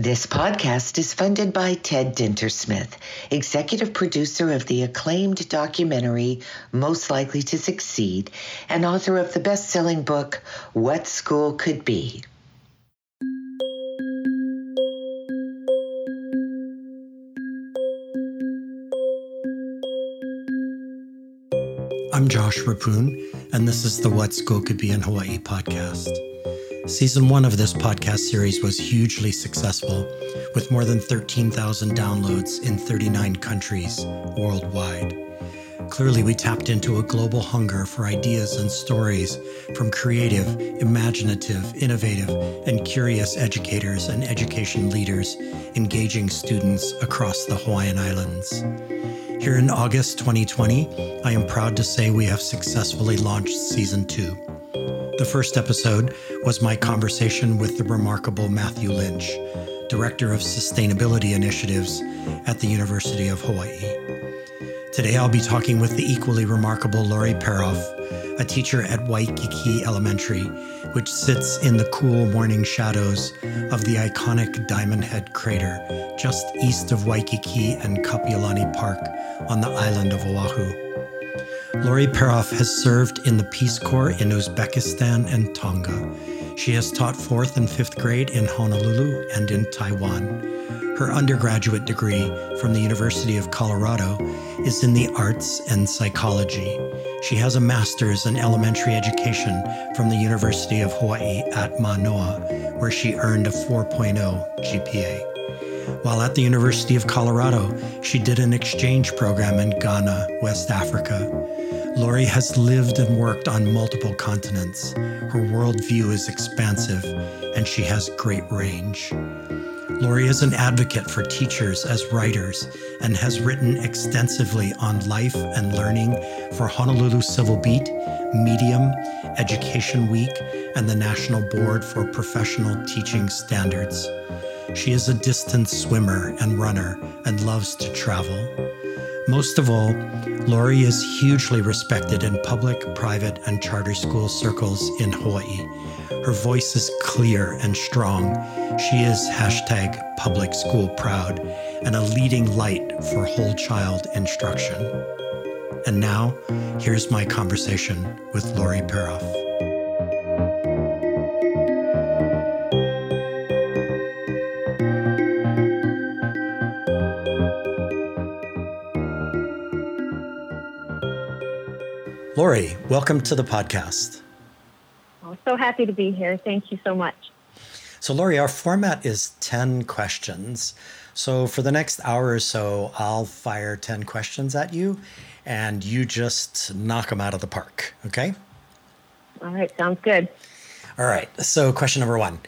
This podcast is funded by Ted Dintersmith, executive producer of the acclaimed documentary Most Likely to Succeed and author of the best selling book What School Could Be. I'm Josh Reppun, and this is the What School Could Be in Hawaii podcast. Season one of this podcast series was hugely successful, with more than 13,000 downloads in 39 countries worldwide. Clearly, we tapped into a global hunger for ideas and stories from creative, imaginative, innovative, and curious educators and education leaders engaging students across the Hawaiian Islands. Here in August 2020, I am proud to say we have successfully launched season two. The first episode was my conversation with the remarkable Matthew Lynch, Director of Sustainability Initiatives at the University of Hawaii. Today I'll be talking with the equally remarkable Lory Peroff, a teacher at Waikiki Elementary, which sits in the cool morning shadows of the iconic Diamond Head crater just east of Waikiki and Kapiolani Park on the island of Oahu. Lory Peroff has served in the Peace Corps in Uzbekistan and Tonga. She has taught fourth and fifth grade in Honolulu and in Taiwan. Her undergraduate degree from the University of Colorado is in the arts and psychology. She has a master's in elementary education from the University of Hawaii at Manoa, where she earned a 4.0 GPA. While at the University of Colorado, she did an exchange program in Ghana, West Africa. Lory has lived and worked on multiple continents. Her worldview is expansive, and she has great range. Lory is an advocate for teachers as writers and has written extensively on life and learning for Honolulu Civil Beat, Medium, Education Week, and the National Board for Professional Teaching Standards. She is a distance swimmer and runner and loves to travel. Most of all, Lory is hugely respected in public, private, and charter school circles in Hawaii. Her voice is clear and strong. She is hashtag public school proud and a leading light for whole child instruction. And now, here's my conversation with Lory Peroff. Lory, welcome to the podcast. Oh, so happy to be here. Thank you so much. So, Lory, our format is 10 questions. So, for the next hour or so, I'll fire 10 questions at you and you just knock them out of the park. Okay? All right. Sounds good. All right. So, question number one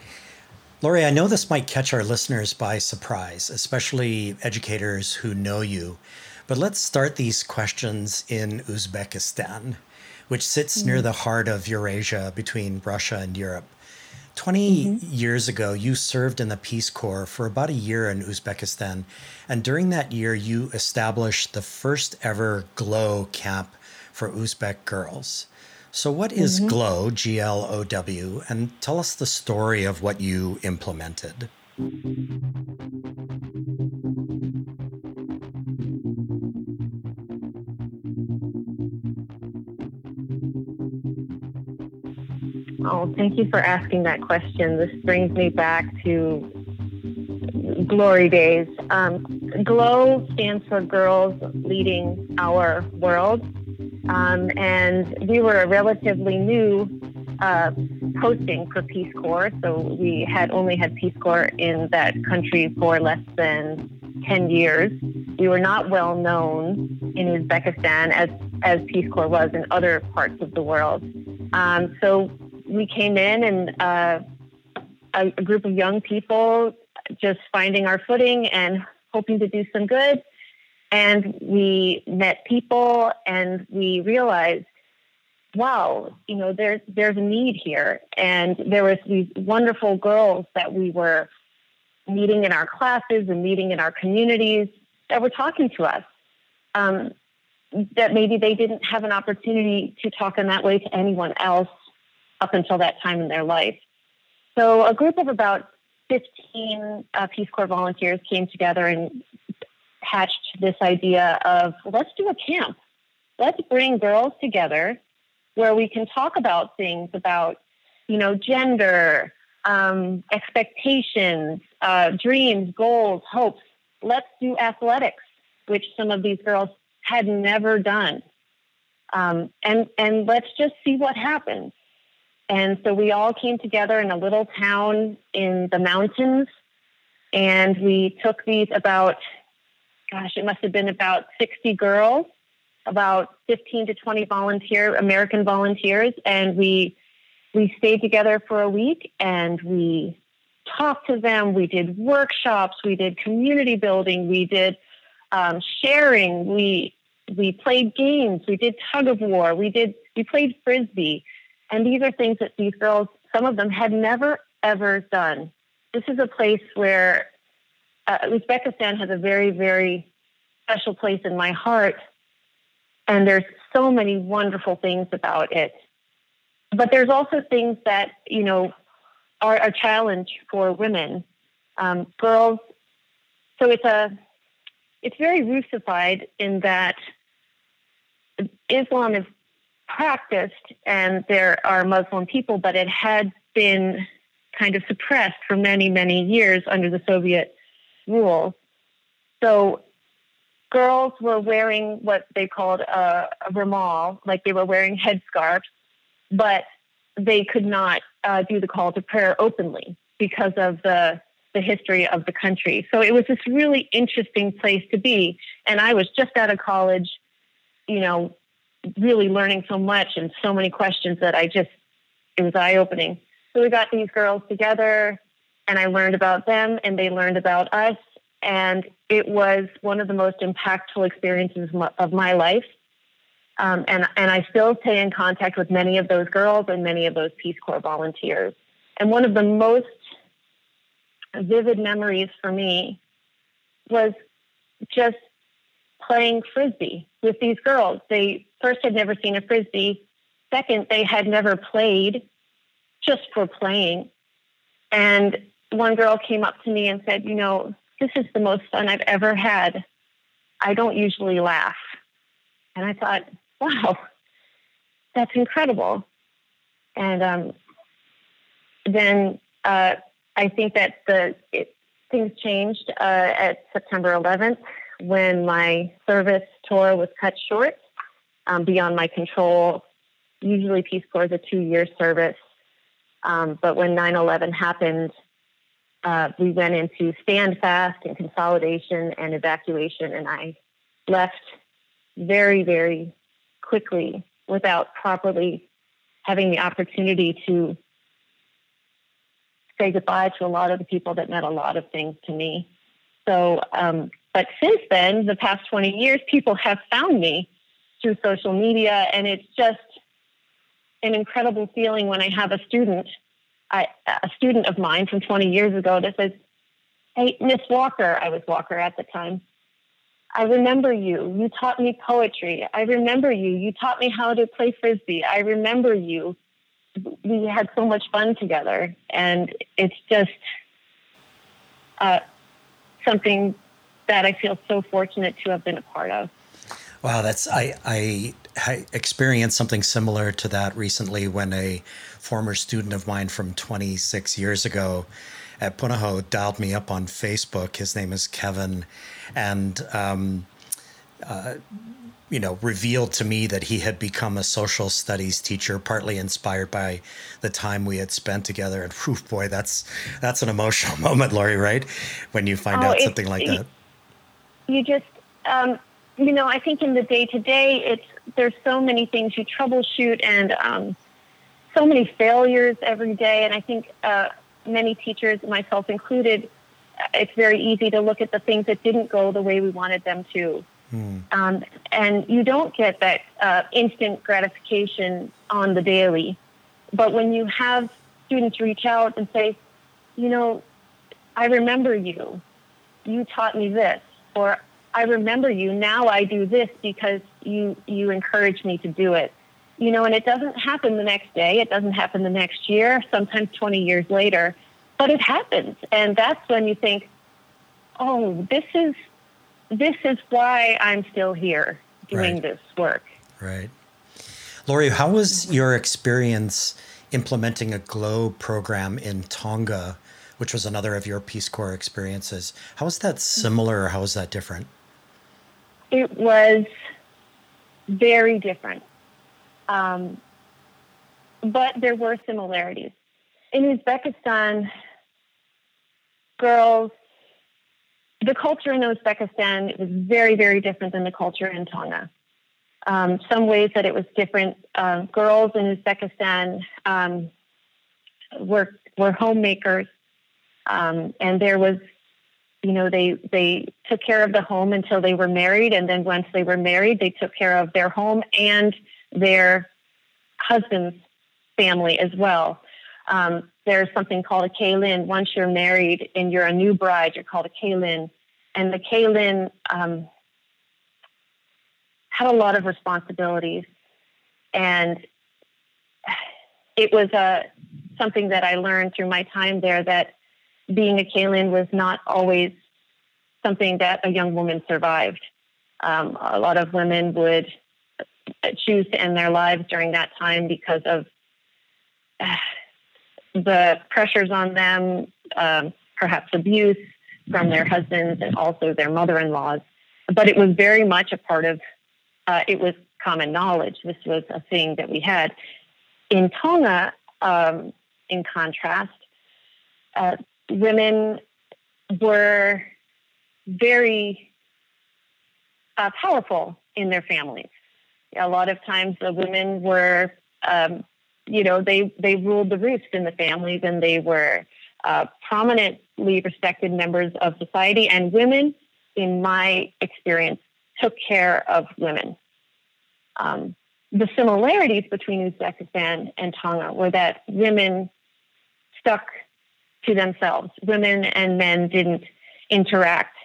Lory, I know this might catch our listeners by surprise, especially educators who know you. But let's start these questions in Uzbekistan, which sits mm-hmm. near the heart of Eurasia between Russia and Europe. 20 mm-hmm. years ago, you served in the Peace Corps for about a year in Uzbekistan. And during that year, you established the first ever GLOW camp for Uzbek girls. So, what is mm-hmm. GLOW, G L O W? And tell us the story of what you implemented. Thank you for asking that question. This brings me back to glory days. Um, GLOW stands for Girls Leading Our World. Um, and we were a relatively new uh, posting for Peace Corps. So we had only had Peace Corps in that country for less than 10 years. We were not well known in Uzbekistan as, as Peace Corps was in other parts of the world. Um, so we came in and uh, a, a group of young people just finding our footing and hoping to do some good. And we met people and we realized, wow, you know, there's there's a need here. And there was these wonderful girls that we were meeting in our classes and meeting in our communities that were talking to us. Um, that maybe they didn't have an opportunity to talk in that way to anyone else up until that time in their life. So a group of about 15 uh, Peace Corps volunteers came together and hatched this idea of let's do a camp. Let's bring girls together where we can talk about things about, you know, gender, um, expectations, uh, dreams, goals, hopes. Let's do athletics, which some of these girls had never done. Um, and and let's just see what happens. And so we all came together in a little town in the mountains, and we took these about, gosh, it must have been about 60 girls, about 15 to 20 volunteer American volunteers, and we we stayed together for a week and we talked to them. We did workshops, we did community building, we did um, sharing, we we played games, we did tug of war, we did we played frisbee, and these are things that these girls, some of them, had never ever done. This is a place where uh, Uzbekistan has a very very special place in my heart, and there's so many wonderful things about it. But there's also things that you know are a challenge for women, um, girls. So it's a it's very Russified in that Islam is practiced and there are Muslim people, but it had been kind of suppressed for many, many years under the Soviet rule. So girls were wearing what they called a, a rumal, like they were wearing headscarves, but they could not uh, do the call to prayer openly because of the the history of the country. So it was this really interesting place to be. And I was just out of college, you know, really learning so much and so many questions that I just, it was eye opening. So we got these girls together and I learned about them and they learned about us. And it was one of the most impactful experiences of my life. Um, and, and I still stay in contact with many of those girls and many of those Peace Corps volunteers. And one of the most vivid memories for me was just playing frisbee with these girls. They first had never seen a frisbee. Second, they had never played just for playing. And one girl came up to me and said, You know, this is the most fun I've ever had. I don't usually laugh. And I thought, wow, that's incredible. And um, then uh, I think that the it, things changed uh, at September 11th when my service tour was cut short um, beyond my control. Usually, Peace Corps is a two-year service, um, but when 9/11 happened, uh, we went into stand fast and consolidation and evacuation, and I left very, very quickly without properly having the opportunity to say goodbye to a lot of the people that meant a lot of things to me. So, um, but since then, the past 20 years, people have found me through social media, and it's just an incredible feeling when I have a student, a student of mine from 20 years ago that says, Hey, Miss Walker, I was Walker at the time. I remember you. You taught me poetry. I remember you. You taught me how to play frisbee. I remember you we had so much fun together, and it's just uh, something that I feel so fortunate to have been a part of. Wow, that's I, I I experienced something similar to that recently when a former student of mine from 26 years ago at Punahou dialed me up on Facebook. His name is Kevin, and um, uh, you know, revealed to me that he had become a social studies teacher, partly inspired by the time we had spent together. And whew, boy, that's that's an emotional moment, Lory. right? When you find oh, out something like that. You just, um, you know, I think in the day to day, it's there's so many things you troubleshoot and um, so many failures every day. And I think uh, many teachers, myself included, it's very easy to look at the things that didn't go the way we wanted them to Mm. Um, and you don't get that uh, instant gratification on the daily. But when you have students reach out and say, you know, I remember you, you taught me this, or I remember you, now I do this because you, you encouraged me to do it. You know, and it doesn't happen the next day, it doesn't happen the next year, sometimes 20 years later. but it happens, and that's when you think, "Oh, this is this is why I'm still here doing right. this work." Right. Lory, how was your experience implementing a GLOW program in Tonga, which was another of your Peace Corps experiences? How is that similar or how is that different? It was very different. Um, but there were similarities. In Uzbekistan, girls, the culture in Uzbekistan was very, very different than the culture in Tonga. Um, some ways that it was different. Um, girls in Uzbekistan um, were were homemakers, um, and there was, you know, they they took care of the home until they were married, and then once they were married, they took care of their home and their husband's family as well. Um, there's something called a kailin. Once you're married and you're a new bride, you're called a kailin, and the kailin um, had a lot of responsibilities, and it was uh, something that I learned through my time there that being a kailin was not always something that a young woman survived. Um, a lot of women would choose to end their lives during that time because of the pressures on them, um, perhaps abuse from their husbands and also their mother-in-laws. But it was very much a part of. Uh, it was common knowledge. This was a thing that we had in Tonga. Um, in contrast, uh, women were very uh, powerful in their families. A lot of times, the women were um, you know, they they ruled the roost in the families, and they were uh, prominently respected members of society. And women, in my experience, took care of women. Um, the similarities between Uzbekistan and Tonga were that women stuck to themselves. Women and men didn't interact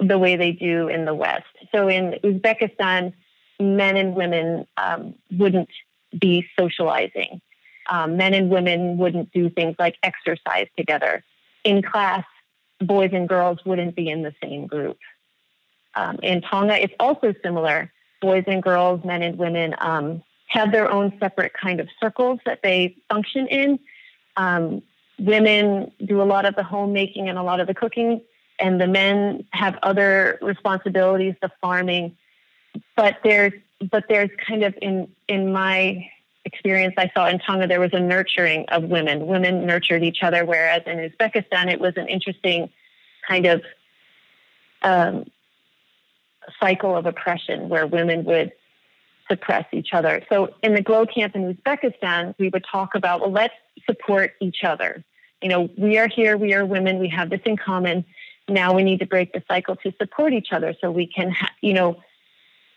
the way they do in the West. So in Uzbekistan, men and women um, wouldn't be socializing. Um, men and women wouldn't do things like exercise together. In class, boys and girls wouldn't be in the same group. Um, in Tonga, it's also similar. Boys and girls, men and women um, have their own separate kind of circles that they function in. Women do a lot of the homemaking and a lot of the cooking, and the men have other responsibilities, the farming. But there's but there's kind of in in my experience I saw in Tonga, there was a nurturing of women. Women nurtured each other, whereas in Uzbekistan, it was an interesting kind of um, cycle of oppression where women would suppress each other. So in the Glow Camp in Uzbekistan, we would talk about, well, let's support each other. You know, we are here, we are women, we have this in common. Now we need to break the cycle to support each other so we can, ha- you know,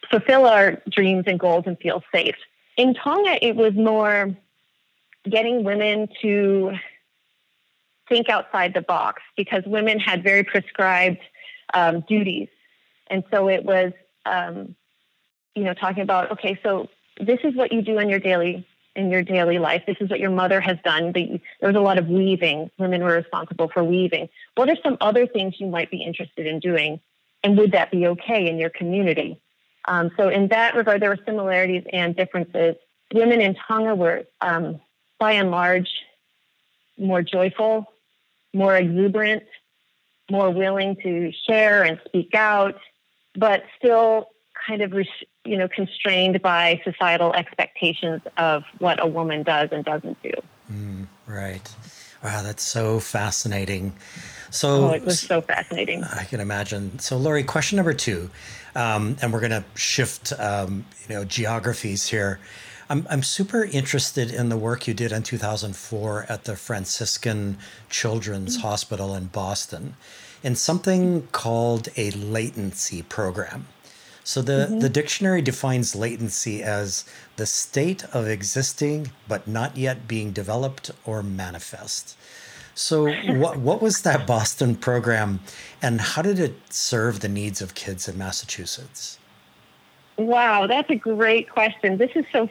fulfill our dreams and goals and feel safe in Tonga, it was more getting women to think outside the box because women had very prescribed um, duties. And so it was, um, you know, talking about, okay, so this is what you do in your daily in your daily life. This is what your mother has done. there was a lot of weaving. Women were responsible for weaving. What are some other things you might be interested in doing? And would that be okay in your community? Um, so in that regard, there were similarities and differences. Women in Tonga were, um, by and large, more joyful, more exuberant, more willing to share and speak out, but still kind of you know constrained by societal expectations of what a woman does and doesn't do. Mm, right. Wow, that's so fascinating. So oh, it was so fascinating. I can imagine. So, Lory, question number two, um, and we're going to shift, um, you know, geographies here. I'm, I'm super interested in the work you did in 2004 at the Franciscan Children's mm-hmm. Hospital in Boston in something called a latency program. So the, mm-hmm. the dictionary defines latency as the state of existing but not yet being developed or manifest. So, what what was that Boston program, and how did it serve the needs of kids in Massachusetts? Wow, that's a great question. This is so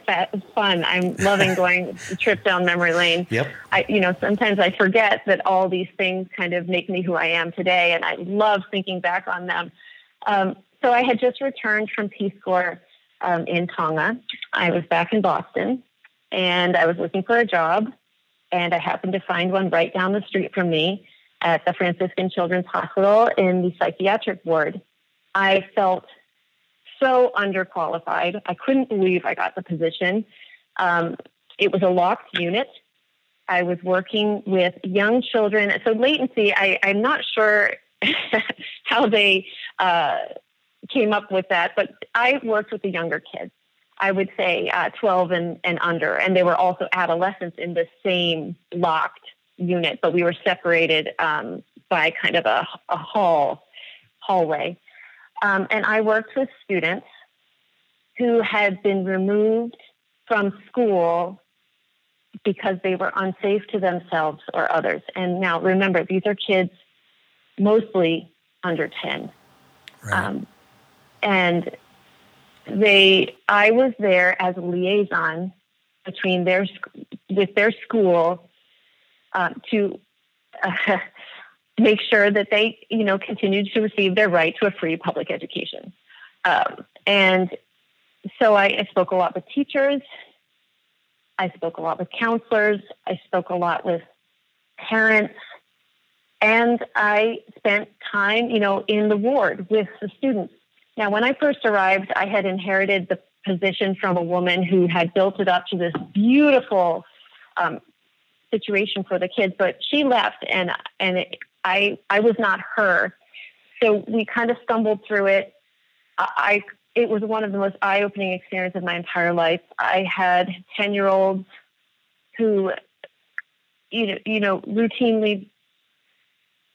fun. I'm loving going trip down memory lane. Yep. I, you know, sometimes I forget that all these things kind of make me who I am today, and I love thinking back on them. Um, so I had just returned from Peace Corps um, in Tonga. I was back in Boston, and I was looking for a job, and I happened to find one right down the street from me at the Franciscan Children's Hospital in the psychiatric ward. I felt so underqualified. I couldn't believe I got the position. Um, it was a locked unit. I was working with young children. So latency, I, am not sure how they uh, came up with that, but I worked with the younger kids. I would say uh, 12 and, and under, and they were also adolescents in the same locked unit, but we were separated um, by kind of a, a hall hallway. Um, and I worked with students who had been removed from school because they were unsafe to themselves or others. And now remember, these are kids mostly under 10. Right. Um, and they, I was there as a liaison between their, with their school um, to uh, make sure that they, you know, continued to receive their right to a free public education. Um, and so I, I spoke a lot with teachers. I spoke a lot with counselors. I spoke a lot with parents. And I spent time, you know, in the ward with the students. Now, when I first arrived, I had inherited the position from a woman who had built it up to this beautiful um, situation for the kids, but she left, and and it, I I was not her. So we kind of stumbled through it. I it was one of the most eye opening experiences of my entire life. I had ten year olds who you know you know routinely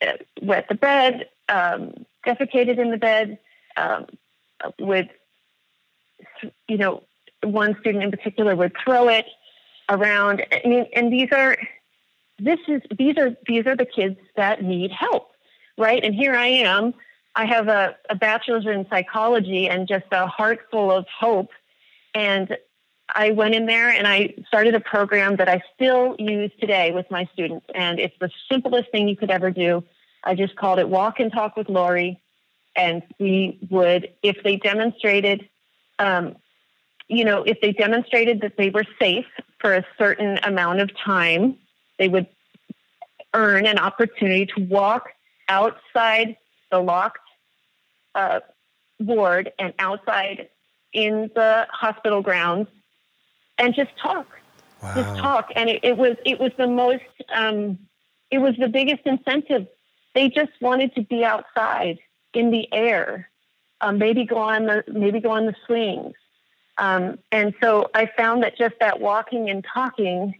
uh, wet the bed, um, defecated in the bed, um, would you know one student in particular would throw it around. I mean, and these are this is these are these are the kids that need help, right? And here I am. I have a, a bachelor's in psychology and just a heart full of hope. And I went in there and I started a program that I still use today with my students. And it's the simplest thing you could ever do. I just called it Walk and Talk with Lory. And we would, if they demonstrated, um, you know, if they demonstrated that they were safe for a certain amount of time, they would earn an opportunity to walk outside the locked uh, ward and outside in the hospital grounds and just talk. Wow. Just talk. And it, it, was it was the most um, it was the biggest incentive. They just wanted to be outside in the air. Um, maybe go on the maybe go on the swings. Um, and so I found that just that walking and talking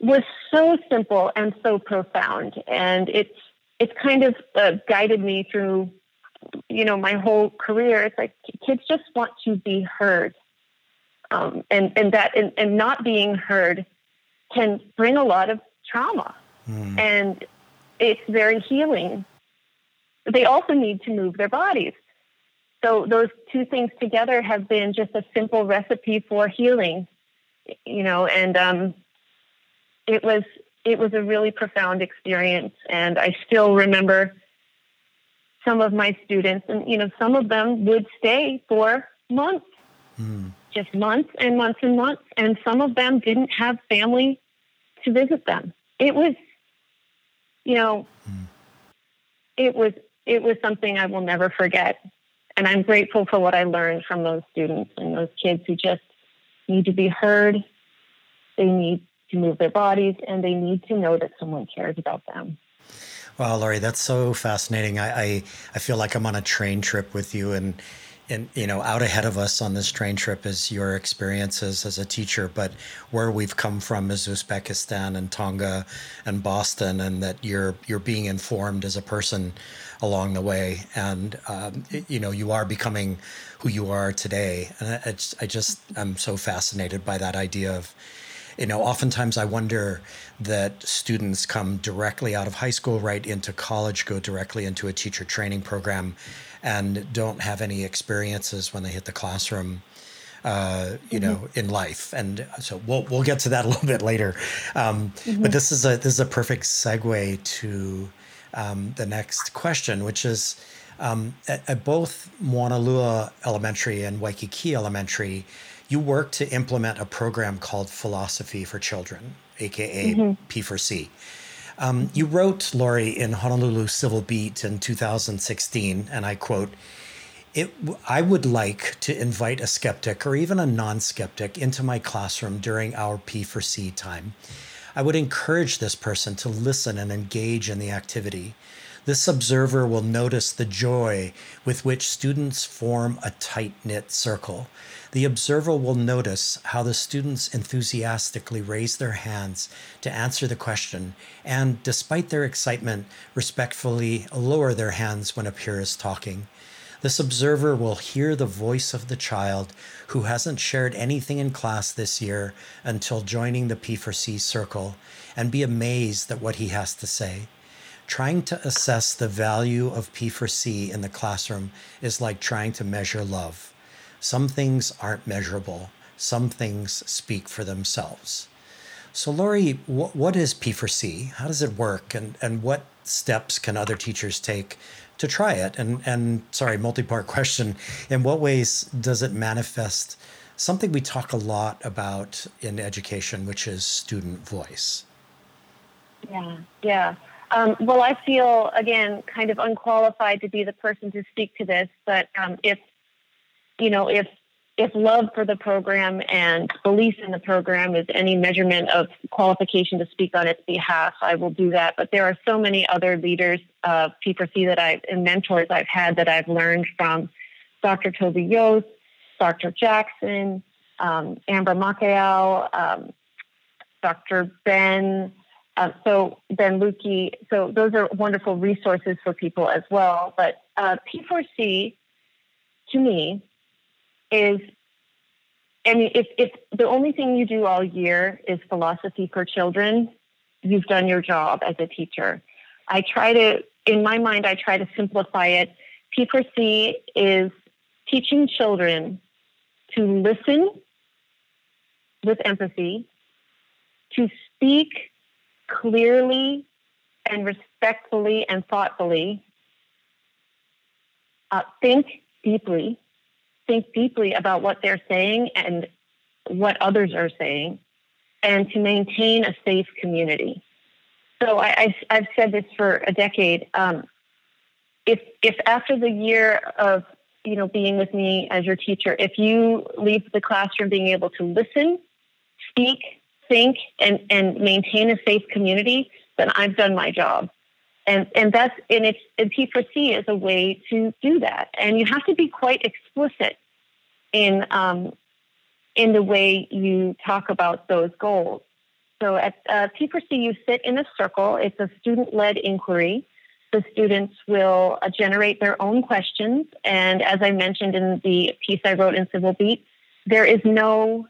was so simple and so profound, and it's it's kind of uh, guided me through, you know, my whole career. It's like kids just want to be heard, um, and and that and, and not being heard can bring a lot of trauma, mm. and it's very healing. They also need to move their bodies. So those two things together have been just a simple recipe for healing, you know, and um, it was it was a really profound experience and I still remember some of my students and you know some of them would stay for months mm. just months and months and months and some of them didn't have family to visit them it was you know mm. it was it was something I will never forget and I'm grateful for what I learned from those students and those kids who just need to be heard they need to move their bodies and they need to know that someone cares about them. Wow, Lory, that's so fascinating. I, I, I feel like I'm on a train trip with you and and you know out ahead of us on this train trip is your experiences as a teacher but where we've come from is uzbekistan and tonga and boston and that you're you're being informed as a person along the way. And um, you know you are becoming who you are today. And I, I just i'm so fascinated by that idea of you know, oftentimes I wonder that students come directly out of high school right into college, go directly into a teacher training program, and don't have any experiences when they hit the classroom. Uh, you mm-hmm. know, in life, and so we'll we'll get to that a little bit later. Um, mm-hmm. But this is a this is a perfect segue to um, the next question, which is um, at, at, both Moanalua Elementary and Waikiki Elementary, you work to implement a program called Philosophy for Children, aka mm-hmm. P4C. Um, you wrote, Lory, in Honolulu Civil Beat in 2016, and I quote, it, I would like to invite a skeptic or even a non skeptic into my classroom during our P4C time. I would encourage this person to listen and engage in the activity. This observer will notice the joy with which students form a tight knit circle. The observer will notice how the students enthusiastically raise their hands to answer the question and, despite their excitement, respectfully lower their hands when a peer is talking. This observer will hear the voice of the child who hasn't shared anything in class this year until joining the P4C circle and be amazed at what he has to say. Trying to assess the value of P4C in the classroom is like trying to measure love. Some things aren't measurable, some things speak for themselves. So, Lory, what, is P4C? How does it work? And, and what steps can other teachers take to try it? And, and sorry, multi part question. In what ways does it manifest something we talk a lot about in education, which is student voice? Yeah, yeah. Um, well, I feel, again, kind of unqualified to be the person to speak to this, but um, if, you know, if if love for the program and belief in the program is any measurement of qualification to speak on its behalf, I will do that. But there are so many other leaders of P4C that I've and mentors I've had that I've learned from Dr. Toby Yost, Dr. Jackson, um, Amber Makaiau, um, Dr. Ben, uh, so Ben Lukey, so those are wonderful resources for people as well. But uh, P4C, to me, is I mean, if, if the only thing you do all year is philosophy for children, you've done your job as a teacher. I try to, in my mind, I try to simplify it. P4C is teaching children to listen with empathy, to speak clearly and respectfully and thoughtfully. Uh, think deeply. Think deeply about what they're saying and what others are saying, and to maintain a safe community. So I, have said this for a decade. Um, if if after the year of you know being with me as your teacher, if you leave the classroom being able to listen, speak, think and, and maintain a safe community, then I've done my job. And, and that's and it's and P4C is a way to do that. And you have to be quite explicit in um, in the way you talk about those goals. So at uh, P4C, you sit in a circle. It's a student-led inquiry. The students will uh, generate their own questions, and as I mentioned in the piece I wrote in Civil Beat, there is no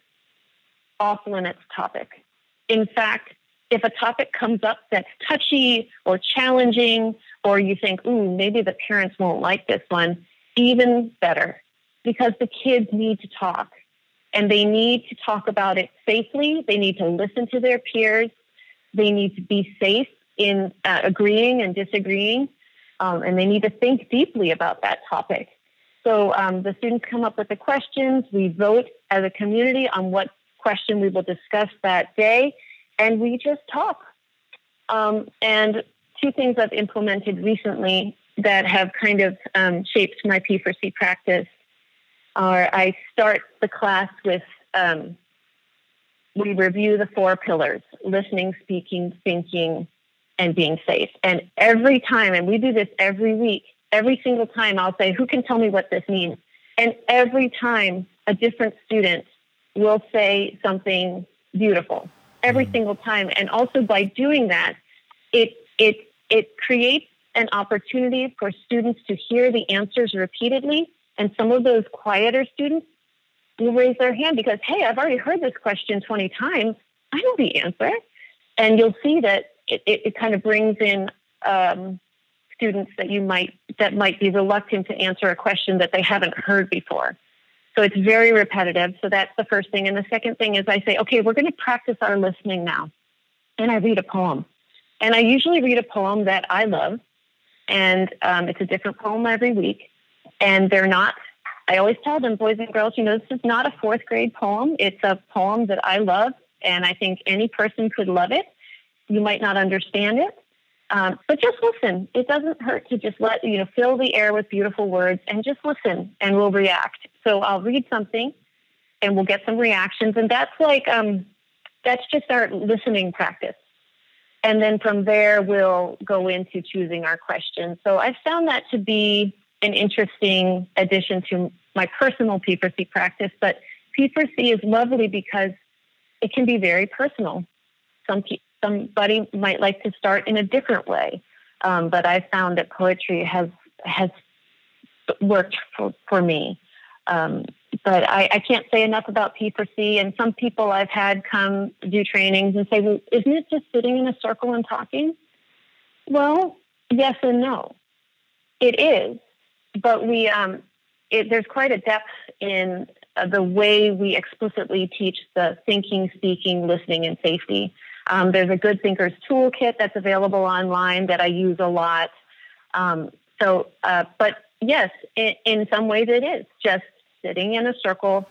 off limits topic. In fact, if a topic comes up that's touchy or challenging, or you think, ooh, maybe the parents won't like this one, even better, because the kids need to talk and they need to talk about it safely. They need to listen to their peers. They need to be safe in uh, agreeing and disagreeing, um, and they need to think deeply about that topic. So um, the students come up with the questions. We vote as a community on what question we will discuss that day, and we just talk. Um, and two things I've implemented recently that have kind of um, shaped my P4C practice are I start the class with um, we review the four pillars listening, speaking, thinking, and being safe. And every time, and we do this every week, every single time, I'll say, Who can tell me what this means? And every time, a different student will say something beautiful every mm. single time. And also by doing that, it it it creates an opportunity for students to hear the answers repeatedly. And some of those quieter students will raise their hand because, hey, I've already heard this question 20 times. I know the answer. And you'll see that it, it, it kind of brings in um, students that you might that might be reluctant to answer a question that they haven't heard before. So it's very repetitive. So that's the first thing. And the second thing is I say, okay, we're going to practice our listening now. And I read a poem. And I usually read a poem that I love. And um, it's a different poem every week. And they're not, I always tell them, boys and girls, you know, this is not a fourth grade poem. It's a poem that I love. And I think any person could love it. You might not understand it, um, but just listen. It doesn't hurt to just let, you know, fill the air with beautiful words and just listen and we'll react. So I'll read something and we'll get some reactions. And that's like, um, that's just our listening practice. And then from there, we'll go into choosing our questions. So I've found that to be an interesting addition to my personal P4C practice. But P4C is lovely because it can be very personal. Some people somebody might like to start in a different way. Um, but I found that poetry has has worked for, for me. Um, but I, I, can't say enough about P4C. And some people I've had come do trainings and say, well, isn't it just sitting in a circle and talking? Well, yes and no. It is. But we, um, it, there's quite a depth in uh, the way we explicitly teach the thinking, speaking, listening, and safety. Um, there's a Good Thinkers Toolkit that's available online that I use a lot. Um, so, uh, but yes, in, in, some ways it is just sitting in a circle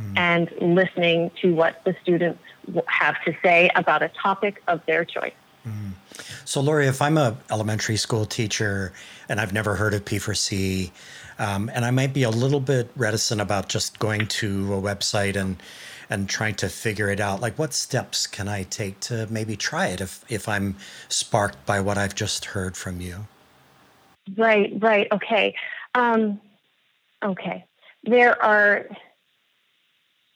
mm. and listening to what the students have to say about a topic of their choice. Mm. So, Lory, if I'm a elementary school teacher and I've never heard of P4C, um, and I might be a little bit reticent about just going to a website and and trying to figure it out. Like, what steps can I take to maybe try it if if I'm sparked by what I've just heard from you? Right, right, okay, um, okay. There are.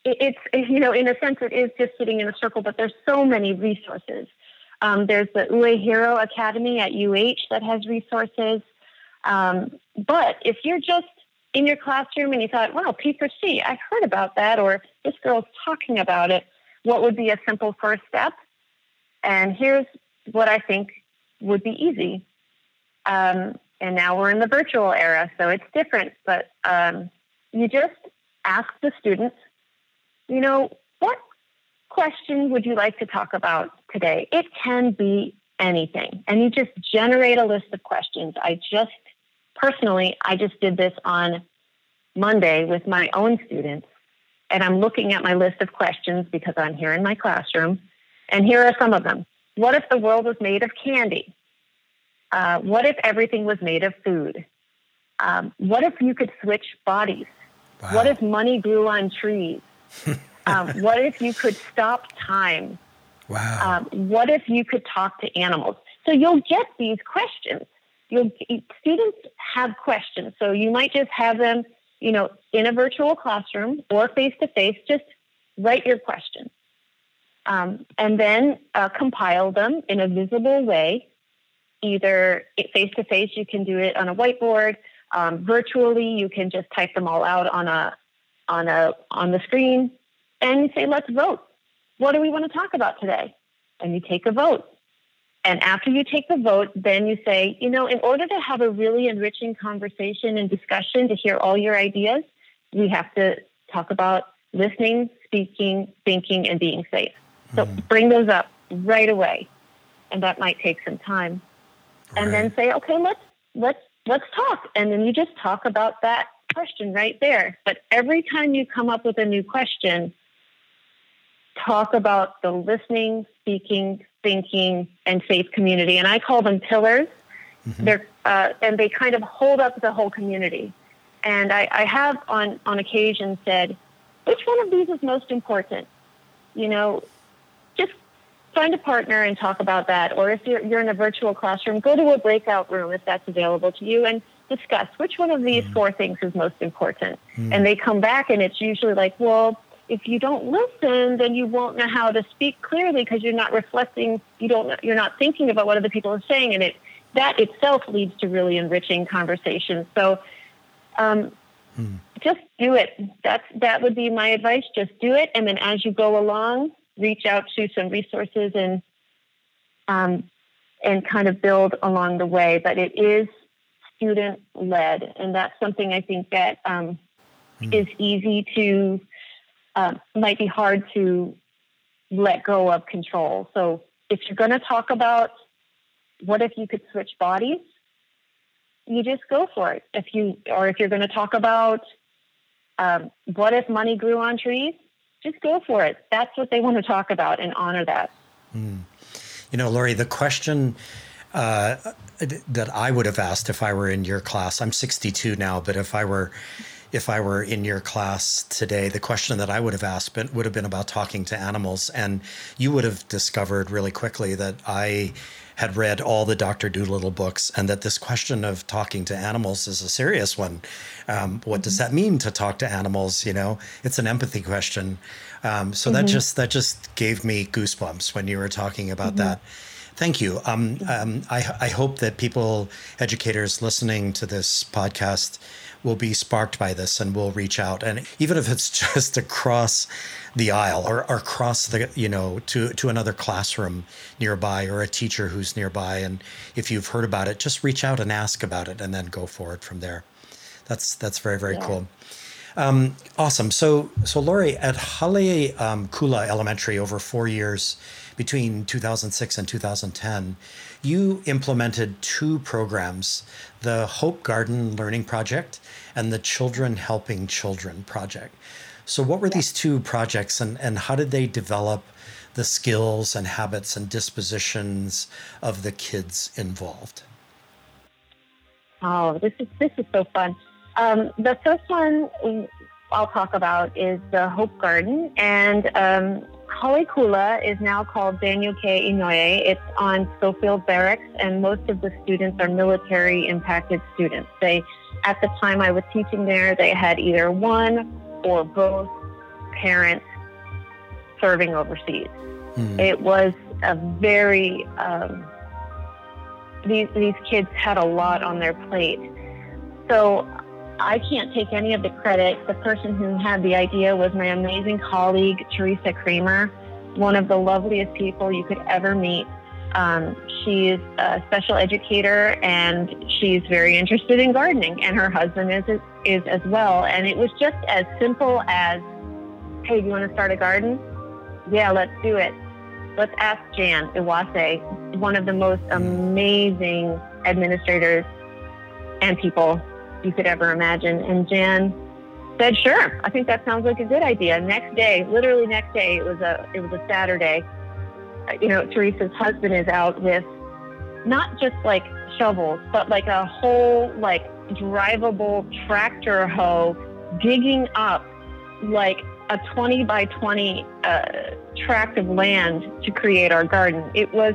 It's you know, in a sense, it is just sitting in a circle, but there's so many resources. Um, there's the Uehiro Academy at UH that has resources. Um, but if you're just in your classroom and you thought, wow, P4C, I heard about that, or this girl's talking about it, what would be a simple first step? And here's what I think would be easy. Um, and now we're in the virtual era, so it's different, but um, you just ask the students, you know, what question would you like to talk about today? It can be anything. And you just generate a list of questions. I just personally, I just did this on Monday with my own students, and I'm looking at my list of questions because I'm here in my classroom. And here are some of them. What if the world was made of candy? Uh, what if everything was made of food? Um, what if you could switch bodies? Wow. What if money grew on trees? um, what if you could stop time? Wow. Um, what if you could talk to animals? So you'll get these questions you'll students have questions. So you might just have them, you know, in a virtual classroom or face to face, just write your questions. Um, and then uh, compile them in a visible way. Either face to face, you can do it on a whiteboard. Um, virtually, you can just type them all out on a on a on the screen, and say, "Let's vote. What do we want to talk about today?" And you take a vote. And after you take the vote, then you say, you know, in order to have a really enriching conversation and discussion to hear all your ideas, we have to talk about listening, speaking, thinking, and being safe. So mm. bring those up right away. And that might take some time. Right. And then say, okay, let's let's let's talk. And then you just talk about that question right there. But every time you come up with a new question, talk about the listening, speaking, thinking, and safe community. And I call them pillars. Mm-hmm. They're uh, and they kind of hold up the whole community. And I, I have on on occasion said, which one of these is most important? You know, just find a partner and talk about that. Or if you're, you're in a virtual classroom, go to a breakout room if that's available to you and discuss which one of these mm. four things is most important. Mm. And they come back and it's usually like, well, if you don't listen, then you won't know how to speak clearly because you're not reflecting. You don't. You're not thinking about what other people are saying, and it that itself leads to really enriching conversations. So, um, hmm. just do it. That's that would be my advice. Just do it, and then as you go along, reach out to some resources and um, and kind of build along the way. But it is student led, and that's something I think that um, mm. is easy to uh, might be hard to let go of control. So if you're going to talk about what if you could switch bodies, you just go for it. If you or if you're going to talk about um, what if money grew on trees, just go for it. That's what they want to talk about and honor that. Mm. You know, Lory, the question uh, that I would have asked if I were in your class, I'm 62 now, but if I were if I were in your class today, the question that I would have asked would have been about talking to animals. And you would have discovered really quickly that I had read all the Dr. Dolittle books and that this question of talking to animals is a serious one. Um, what does that mean to talk to animals? You know, it's an empathy question. Um, so mm-hmm. that just that just gave me goosebumps when you were talking about mm-hmm. that. Thank you. Um, um, I, I hope that people, educators listening to this podcast, will be sparked by this and will reach out. And even if it's just across the aisle or, or across the, you know, to, to another classroom nearby or a teacher who's nearby. And if you've heard about it, just reach out and ask about it and then go forward from there. That's, that's very, very yeah. cool. Um, awesome. So, so Lory, at Hale um, Kula Elementary over four years between 2006 and 2010, you implemented two programs the Hope Garden Learning Project and the Children Helping Children Project. So, what were these two projects and, and how did they develop the skills and habits and dispositions of the kids involved? Oh, this is this is so fun. Um, the first one I'll talk about is the Hope Garden, and um, Kula is now called Daniel K. Inouye. It's on Schofield Barracks, and most of the students are military impacted students. They, at the time I was teaching there, they had either one or both parents serving overseas. Mm. It was a very, um, these, these kids had a lot on their plate. So I can't take any of the credit. The person who had the idea was my amazing colleague, Teresa Kramer, one of the loveliest people you could ever meet. Um, she's a special educator and she's very interested in gardening, and her husband is, is as well. And it was just as simple as, hey, do you want to start a garden? Yeah, let's do it. Let's ask Jan Iwase, one of the most amazing administrators and people you could ever imagine. And Jan said, "Sure, I think that sounds like a good idea." Next day, literally next day, it was a it was a Saturday. You know, Teresa's husband is out with not just like shovels, but like a whole like drivable tractor hoe digging up like a 20 by 20 uh, tract of land to create our garden. It was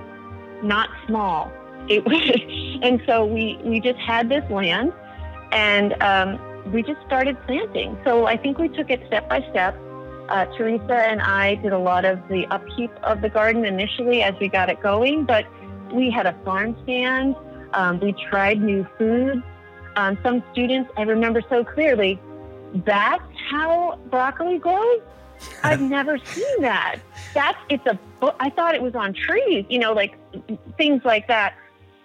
not small. It was, and so we we just had this land and um, we just started planting. So I think we took it step by step. Uh, Teresa and I did a lot of the upkeep of the garden initially as we got it going, but we had a farm stand. Um, we tried new foods. Um, some students, I remember so clearly, that's how broccoli grows. I've never seen that. That's it's a. I thought it was on trees, you know, like things like that,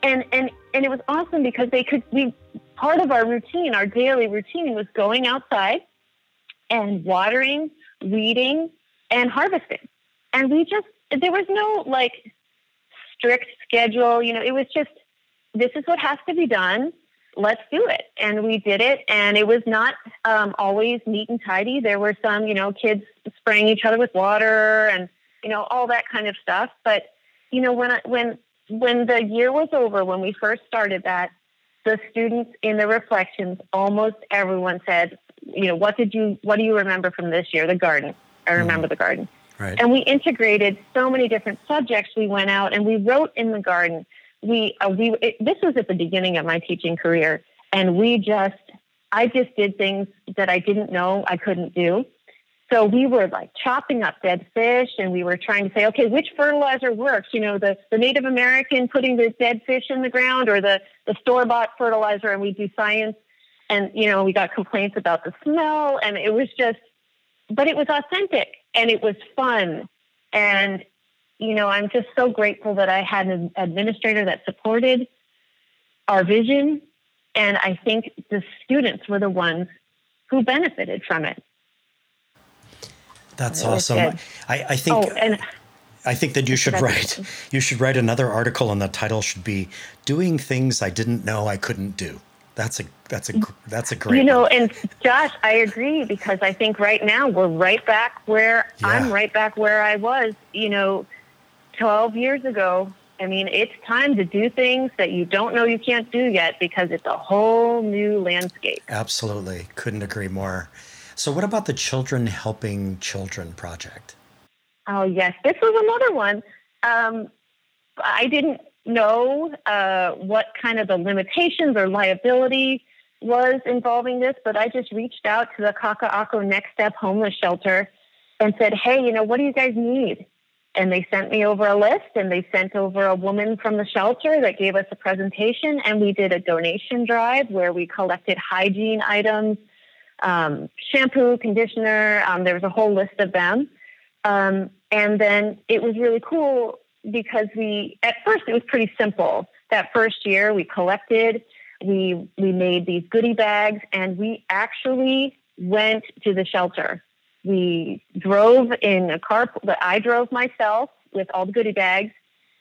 and and and it was awesome because they could we part of our routine, our daily routine was going outside and watering, weeding, and harvesting. And we just, there was no like strict schedule. You know, it was just, this is what has to be done. Let's do it. And we did it. And it was not um, always neat and tidy. There were some, you know, kids spraying each other with water and, you know, all that kind of stuff. But, you know, when I, when, when the year was over, when we first started that, the students in the reflections, almost everyone said, you know, what did you, what do you remember from this year? The garden. I mm-hmm. remember mm. the garden. Right. And we integrated so many different subjects. We went out and we wrote in the garden. We, uh, we, it, this was at the beginning of my teaching career, and we just, I just did things that I didn't know I couldn't do. So we were like chopping up dead fish and we were trying to say, okay, which fertilizer works? You know, the, the Native American putting the dead fish in the ground or the, the store bought fertilizer and we do science. And, you know, we got complaints about the smell and it was just, but it was authentic and it was fun. And, you know, I'm just so grateful that I had an administrator that supported our vision. And I think the students were the ones who benefited from it. That's awesome. I, I think. Oh, and I think that you should write you should write another article and the title should be doing things I didn't know I couldn't do. That's a that's a that's a great You know, one. and Josh, I agree because I think right now we're right back where yeah. I'm right back where I was, you know, 12 years ago. I mean, it's time to do things that you don't know you can't do yet because it's a whole new landscape. Absolutely. Couldn't agree more. So what about the Children Helping Children project? Oh, yes. This was another one. Um, I didn't know uh, what kind of the limitations or liability was involving this, but I just reached out to the Kaka'ako Next Step Homeless Shelter and said, hey, you know, what do you guys need? And they sent me over a list and they sent over a woman from the shelter that gave us a presentation. And we did a donation drive where we collected hygiene items, um, shampoo, conditioner. Um, there was a whole list of them. Um, and then it was really cool because we, at first, it was pretty simple. That first year, we collected, we we made these goodie bags, and we actually went to the shelter. We drove in a car that I drove myself with all the goodie bags,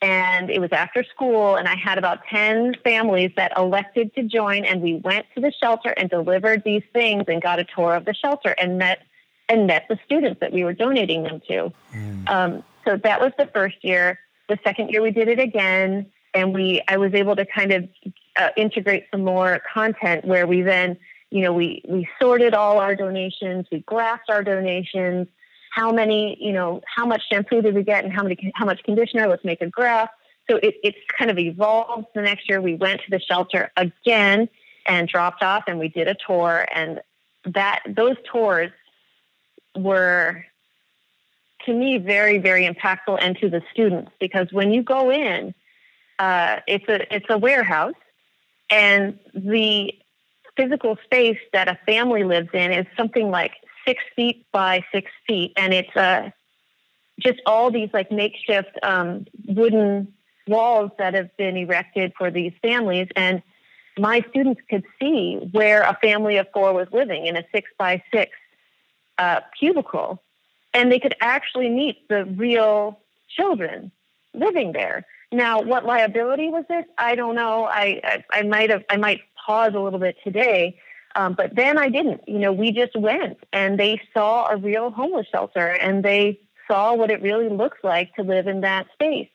and it was after school, and I had about ten families that elected to join, and we went to the shelter and delivered these things and got a tour of the shelter and met and met the students that we were donating them to. Mm. Um, so that was the first year. The second year we did it again, and we I was able to kind of uh, integrate some more content where we then you know we we sorted all our donations, we graphed our donations, how many you know how much shampoo did we get and how many how much conditioner. Let's make a graph. So it, it's kind of evolved. The next year we went to the shelter again and dropped off, and we did a tour, and that those tours were to me very very impactful and to the students because when you go in uh, it's a it's a warehouse and the physical space that a family lives in is something like six feet by six feet and it's uh, just all these like makeshift um, wooden walls that have been erected for these families and my students could see where a family of four was living in a six by six uh, cubicle, and they could actually meet the real children living there. Now, what liability was this? I don't know. I I, I might have I might pause a little bit today, um, but then I didn't. You know, we just went and they saw a real homeless shelter and they saw what it really looks like to live in that space.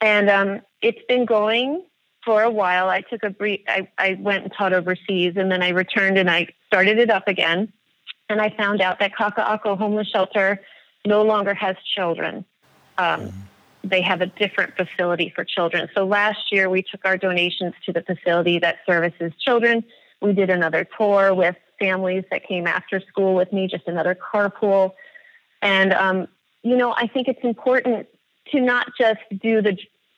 And um, it's been going for a while. I took a brief. I, I went and taught overseas, and then I returned and I started it up again and I found out that Kaka'ako Homeless Shelter no longer has children. Um. They have a different facility for children. So last year we took our donations to the facility that services children. We did another tour with families that came after school with me, just another carpool. And, um, you know, I think it's important to not just do the,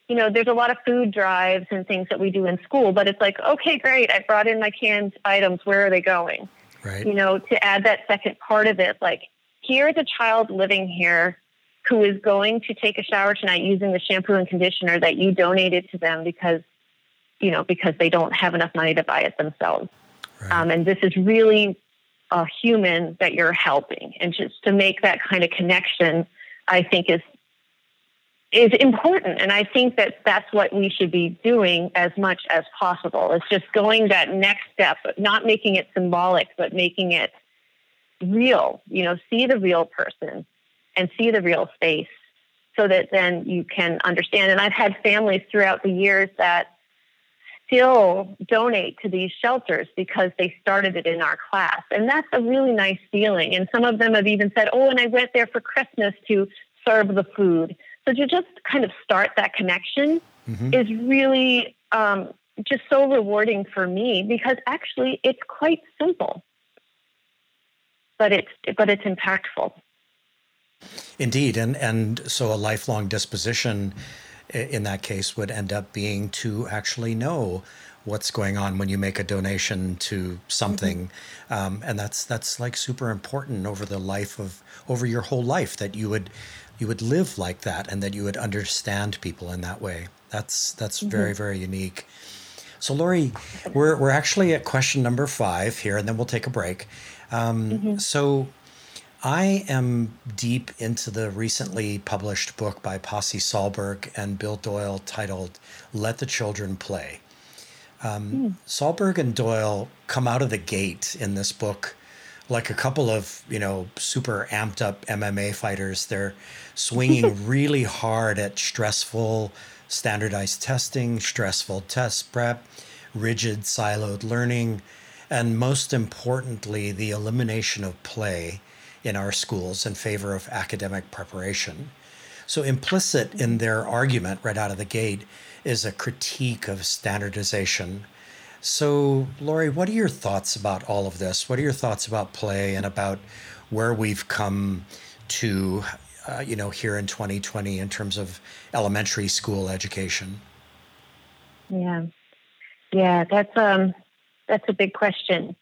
you know, there's a lot of food drives and things that we do in school, but it's like, okay, great, I brought in my canned items. Where are they going? Right. You know, to add that second part of it, like here's a child living here who is going to take a shower tonight using the shampoo and conditioner that you donated to them because, you know, because they don't have enough money to buy it themselves. Right. Um, and this is really a human that you're helping. And just to make that kind of connection, I think is is important. And I think that that's what we should be doing as much as possible. It's just going that next step, not making it symbolic, but making it real. You know, see the real person and see the real space so that then you can understand. And I've had families throughout the years that still donate to these shelters because they started it in our class. And that's a really nice feeling. And some of them have even said, Oh, and I went there for Christmas to serve the food. So to just kind of start that connection mm-hmm. is really um, just so rewarding for me because actually it's quite simple, but it's but it's impactful. Indeed, and and so a lifelong disposition in that case would end up being to actually know what's going on when you make a donation to something, mm-hmm. um, and that's that's like super important over the life of over your whole life that you would you would live like that and that you would understand people in that way. That's that's mm-hmm. very very unique. So Lory, we're we're actually at question number five here, and then we'll take a break. Um, mm-hmm. So. I am deep into the recently published book by Pasi Sahlberg and Bill Doyle titled Let the Children Play. Um, mm. Sahlberg and Doyle come out of the gate in this book like a couple of, you know, super amped up MMA fighters. They're swinging really hard at stressful standardized testing, stressful test prep, rigid siloed learning, and most importantly, the elimination of play in our schools in favor of academic preparation. So, implicit in their argument right out of the gate is a critique of standardization. So, Lory, what are your thoughts about all of this? What are your thoughts about play and about where we've come to, uh, you know, here in 2020 in terms of elementary school education? Yeah, yeah, that's um, that's a big question.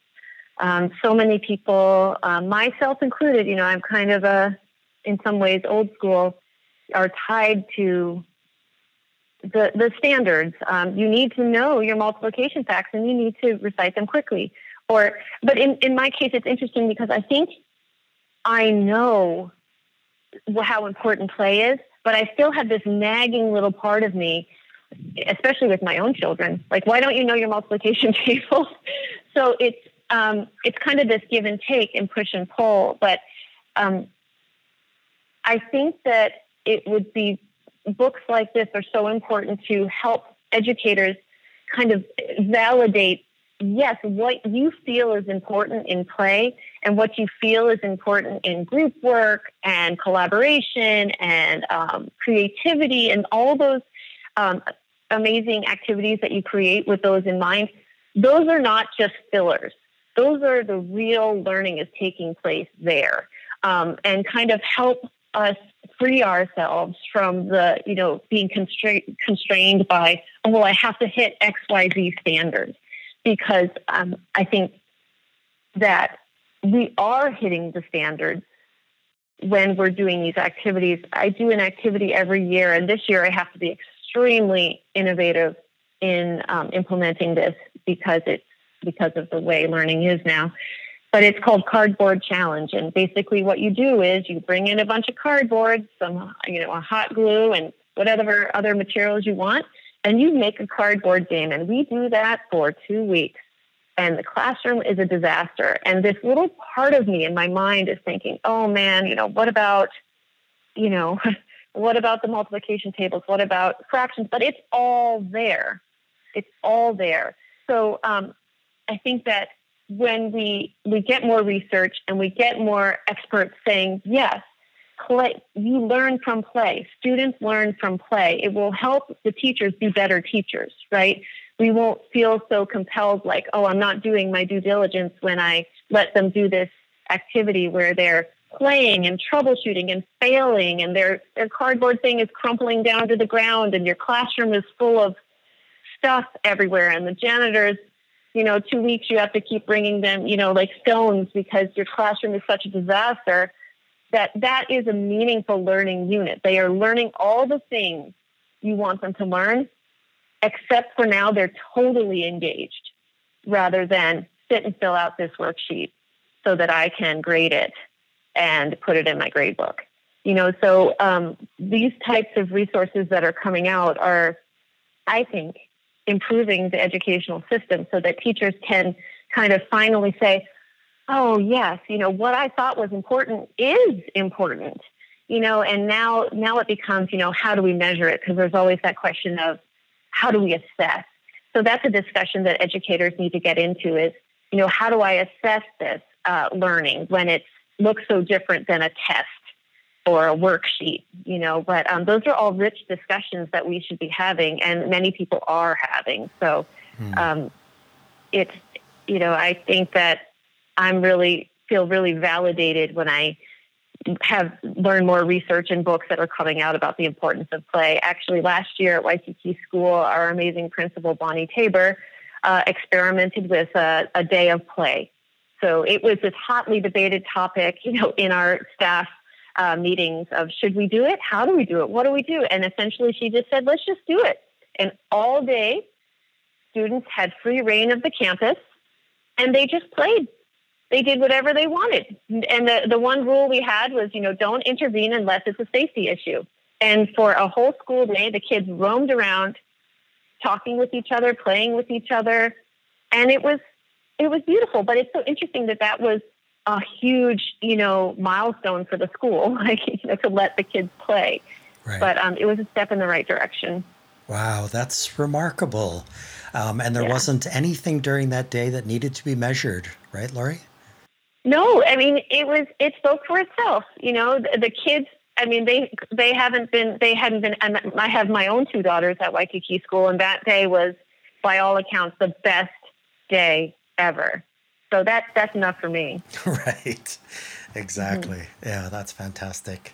Um, so many people, uh, myself included, you know, I'm kind of a, in some ways, old school, are tied to the, the standards. Um, you need to know your multiplication facts and you need to recite them quickly. Or, but in, in my case, it's interesting because I think I know how important play is, but I still have this nagging little part of me, especially with my own children. Like, why don't you know your multiplication table? so it's um, it's kind of this give and take and push and pull. But um, I think that it would be books like this are so important to help educators kind of validate yes what you feel is important in play and what you feel is important in group work and collaboration and um, creativity and all those um, amazing activities that you create with those in mind those are not just fillers those are the real learning is taking place there um, and kind of help us free ourselves from the, you know, being constrained constrained by, oh, well, I have to hit X, Y, Z standards, because um, I think that we are hitting the standards when we're doing these activities. I do an activity every year, and this year I have to be extremely innovative in um, implementing this because it's because of the way learning is now. But it's called cardboard challenge and basically what you do is you bring in a bunch of cardboard some you know a hot glue and whatever other materials you want and you make a cardboard game and we do that for two weeks. And the classroom is a disaster. And this little part of me in my mind is thinking oh man you know what about you know what about the multiplication tables? What about fractions? But it's all there. It's all there. So um, i think that when we we get more research and we get more experts saying yes play you learn from play. Students learn from play. It will help the teachers be better teachers right? We won't feel so compelled like oh i'm not doing my due diligence when i let them do this activity where they're playing and troubleshooting and failing and their their cardboard thing is crumpling down to the ground and your classroom is full of stuff everywhere and the janitors you know, two weeks you have to keep bringing them, you know, like stones because your classroom is such a disaster, that that is a meaningful learning unit. They are learning all the things you want them to learn, except for now they're totally engaged rather than sit and fill out this worksheet so that I can grade it and put it in my grade book. You know, so um, these types of resources that are coming out are, I think, improving the educational system so that teachers can kind of finally say, oh, yes, you know, what I thought was important is important. You know, and now now it becomes, you know, how do we measure it? Because there's always that question of how do we assess? So that's a discussion that educators need to get into is, you know, how do I assess this uh, learning when it looks so different than a test or a worksheet, you know, but um, those are all rich discussions that we should be having, and many people are having. So hmm. um, it's, you know, I think that I'm really feel really validated when I have learned more research and books that are coming out about the importance of play. Actually, last year at Waikiki School, our amazing principal, Bonnie Tabor, uh, experimented with a, a day of play. So it was this hotly debated topic, you know, in our staff uh, meetings of should we do it? How do we do it? What do we do? And essentially, she just said, let's just do it. And all day, students had free reign of the campus, and they just played. They did whatever they wanted. And the, the one rule we had was, you know, don't intervene unless it's a safety issue. And for a whole school day, the kids roamed around, talking with each other, playing with each other, and it was it was beautiful. But it's so interesting that that was a huge, you know, milestone for the school, like you know, to let the kids play. Right. But um, it was a step in the right direction. Wow, that's remarkable. Um, and there yeah. wasn't anything during that day that needed to be measured, right, Lory? No, I mean it was it spoke for itself. You know, the, the kids. I mean, they they haven't been they hadn't been. I have my own two daughters at Waikiki School, and that day was, by all accounts, the best day ever. So that that's enough for me. right. Exactly. Mm-hmm. Yeah, that's fantastic.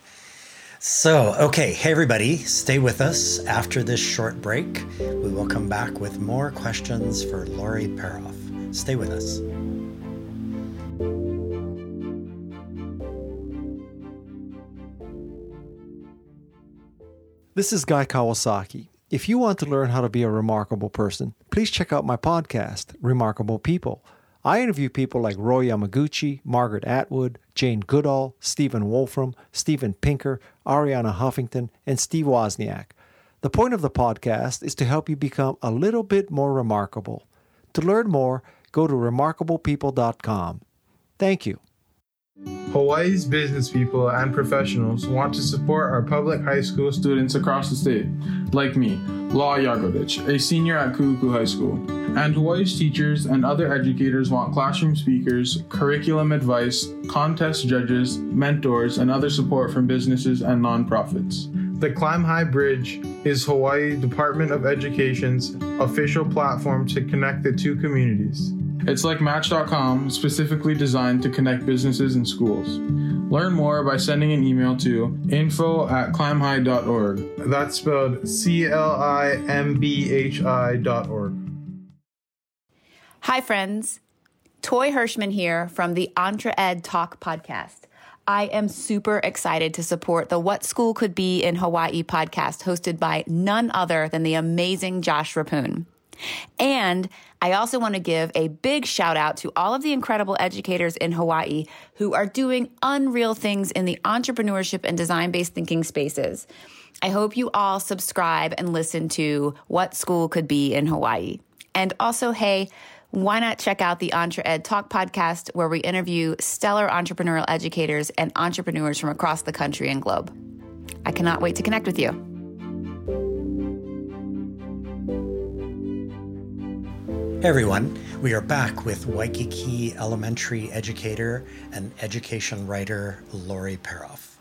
So, okay, hey everybody, stay with us. After this short break, we will come back with more questions for Lory Peroff. Stay with us. This is Guy Kawasaki. If you want to learn how to be a remarkable person, please check out my podcast, Remarkable People. I interview people like Roy Yamaguchi, Margaret Atwood, Jane Goodall, Stephen Wolfram, Steven Pinker, Arianna Huffington, and Steve Wozniak. The point of the podcast is to help you become a little bit more remarkable. To learn more, go to remarkablepeople.com. Thank you. Hawaii's business people and professionals want to support our public high school students across the state, like me, Law Yagovich, a senior at Ku'uku High School. And Hawaii's teachers and other educators want classroom speakers, curriculum advice, contest judges, mentors, and other support from businesses and nonprofits. The Climb HI Bridge is Hawaii Department of Education's official platform to connect the two communities. It's like Match.com, specifically designed to connect businesses and schools. Learn more by sending an email to info at climbhi.org. That's spelled C L I M B H I.org. Hi, friends. Toy Hirschman here from the Entre Ed Talk podcast. I am super excited to support the What School Could Be in Hawaii podcast hosted by none other than the amazing Josh Reppun. And I also want to give a big shout out to all of the incredible educators in Hawaii who are doing unreal things in the entrepreneurship and design based thinking spaces. I hope you all subscribe and listen to What School Could Be in Hawaii. And also, hey, why not check out the Entre Ed Talk podcast, where we interview stellar entrepreneurial educators and entrepreneurs from across the country and globe? I cannot wait to connect with you. Hey everyone, we are back with Waikiki elementary educator and education writer Lory Peroff.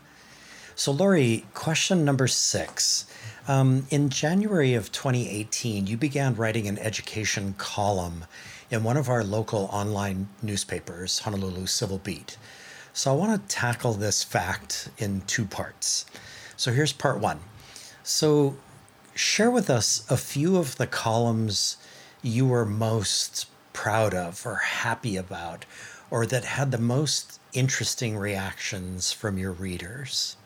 So, Lory, question number six. Um, in January of 2018, you began writing an education column in one of our local online newspapers, Honolulu Civil Beat. So, I want to tackle this fact in two parts. So, here's part one. So, share with us a few of the columns you were most proud of or happy about, or that had the most interesting reactions from your readers?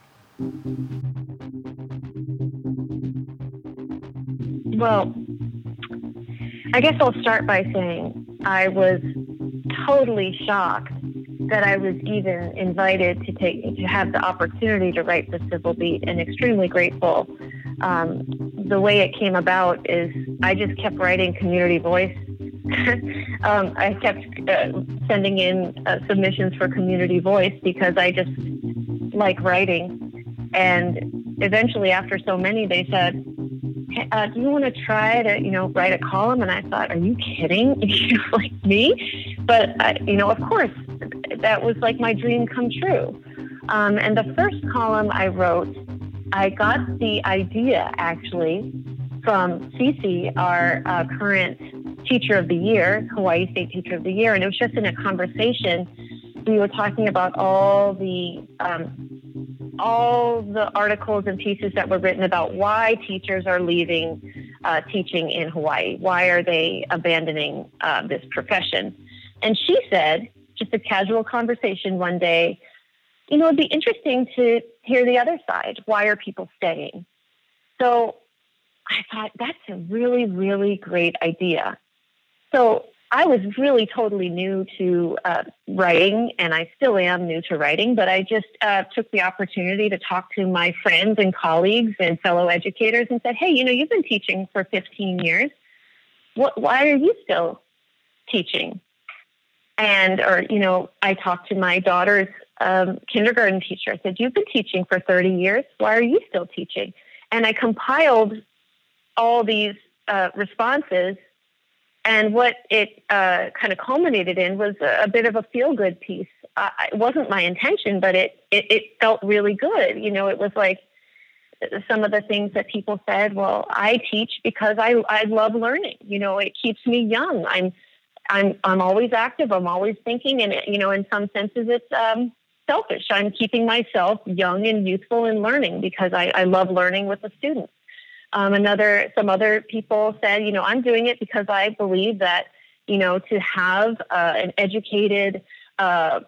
Well, I guess I'll start by saying I was totally shocked that I was even invited to take to have the opportunity to write the Civil Beat, and extremely grateful um, the way it came about is I just kept writing community voice. um, I kept uh, sending in uh, submissions for community voice because I just like writing. And eventually, after so many, they said, uh, "Do you want to try to, you know, write a column?" And I thought, "Are you kidding? like me?" But uh, you know, of course, that was like my dream come true. Um, and the first column I wrote I got the idea actually from Cece, our uh, current teacher of the year, Hawaii State Teacher of the Year, and it was just in a conversation. We were talking about all the um, all the articles and pieces that were written about why teachers are leaving uh, teaching in Hawaii? Why are they abandoning uh, this profession? And she said, just a casual conversation one day, you know, it'd be interesting to hear the other side. Why are people staying? So I thought that's a really, really great idea. So I was really totally new to uh, writing, and I still am new to writing, but I just uh, took the opportunity to talk to my friends and colleagues and fellow educators and said, hey, you know, you've been teaching for 15 years. What, why are you still teaching? And, or, you know, I talked to my daughter's um, kindergarten teacher. I said, You've been teaching for 30 years. Why are you still teaching? And I compiled all these uh, responses and what it uh, kind of culminated in was a, a bit of a feel good piece. Uh, it wasn't my intention, but it, it, it felt really good. You know, it was like some of the things that people said. Well, I teach because I I love learning. You know, it keeps me young. I'm I'm I'm always active. I'm always thinking, and it, you know, in some senses, it's um, selfish. I'm keeping myself young and youthful and learning because I, I love learning with the students. Um, another, some other people said, you know, I'm doing it because I believe that, you know, to have uh, an educated, uh,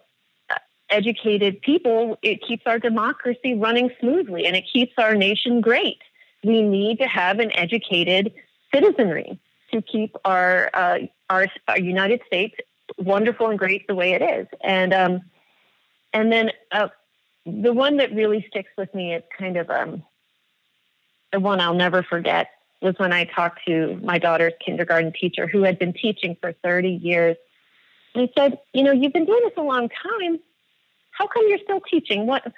educated people, it keeps our democracy running smoothly and it keeps our nation great. We need to have an educated citizenry to keep our uh, our, our, United States wonderful and great the way it is. And um, and then uh, the one that really sticks with me is kind of um, the one I'll never forget was when I talked to my daughter's kindergarten teacher who had been teaching for 30 years. And he said, You know, you've been doing this a long time. How come you're still teaching? What,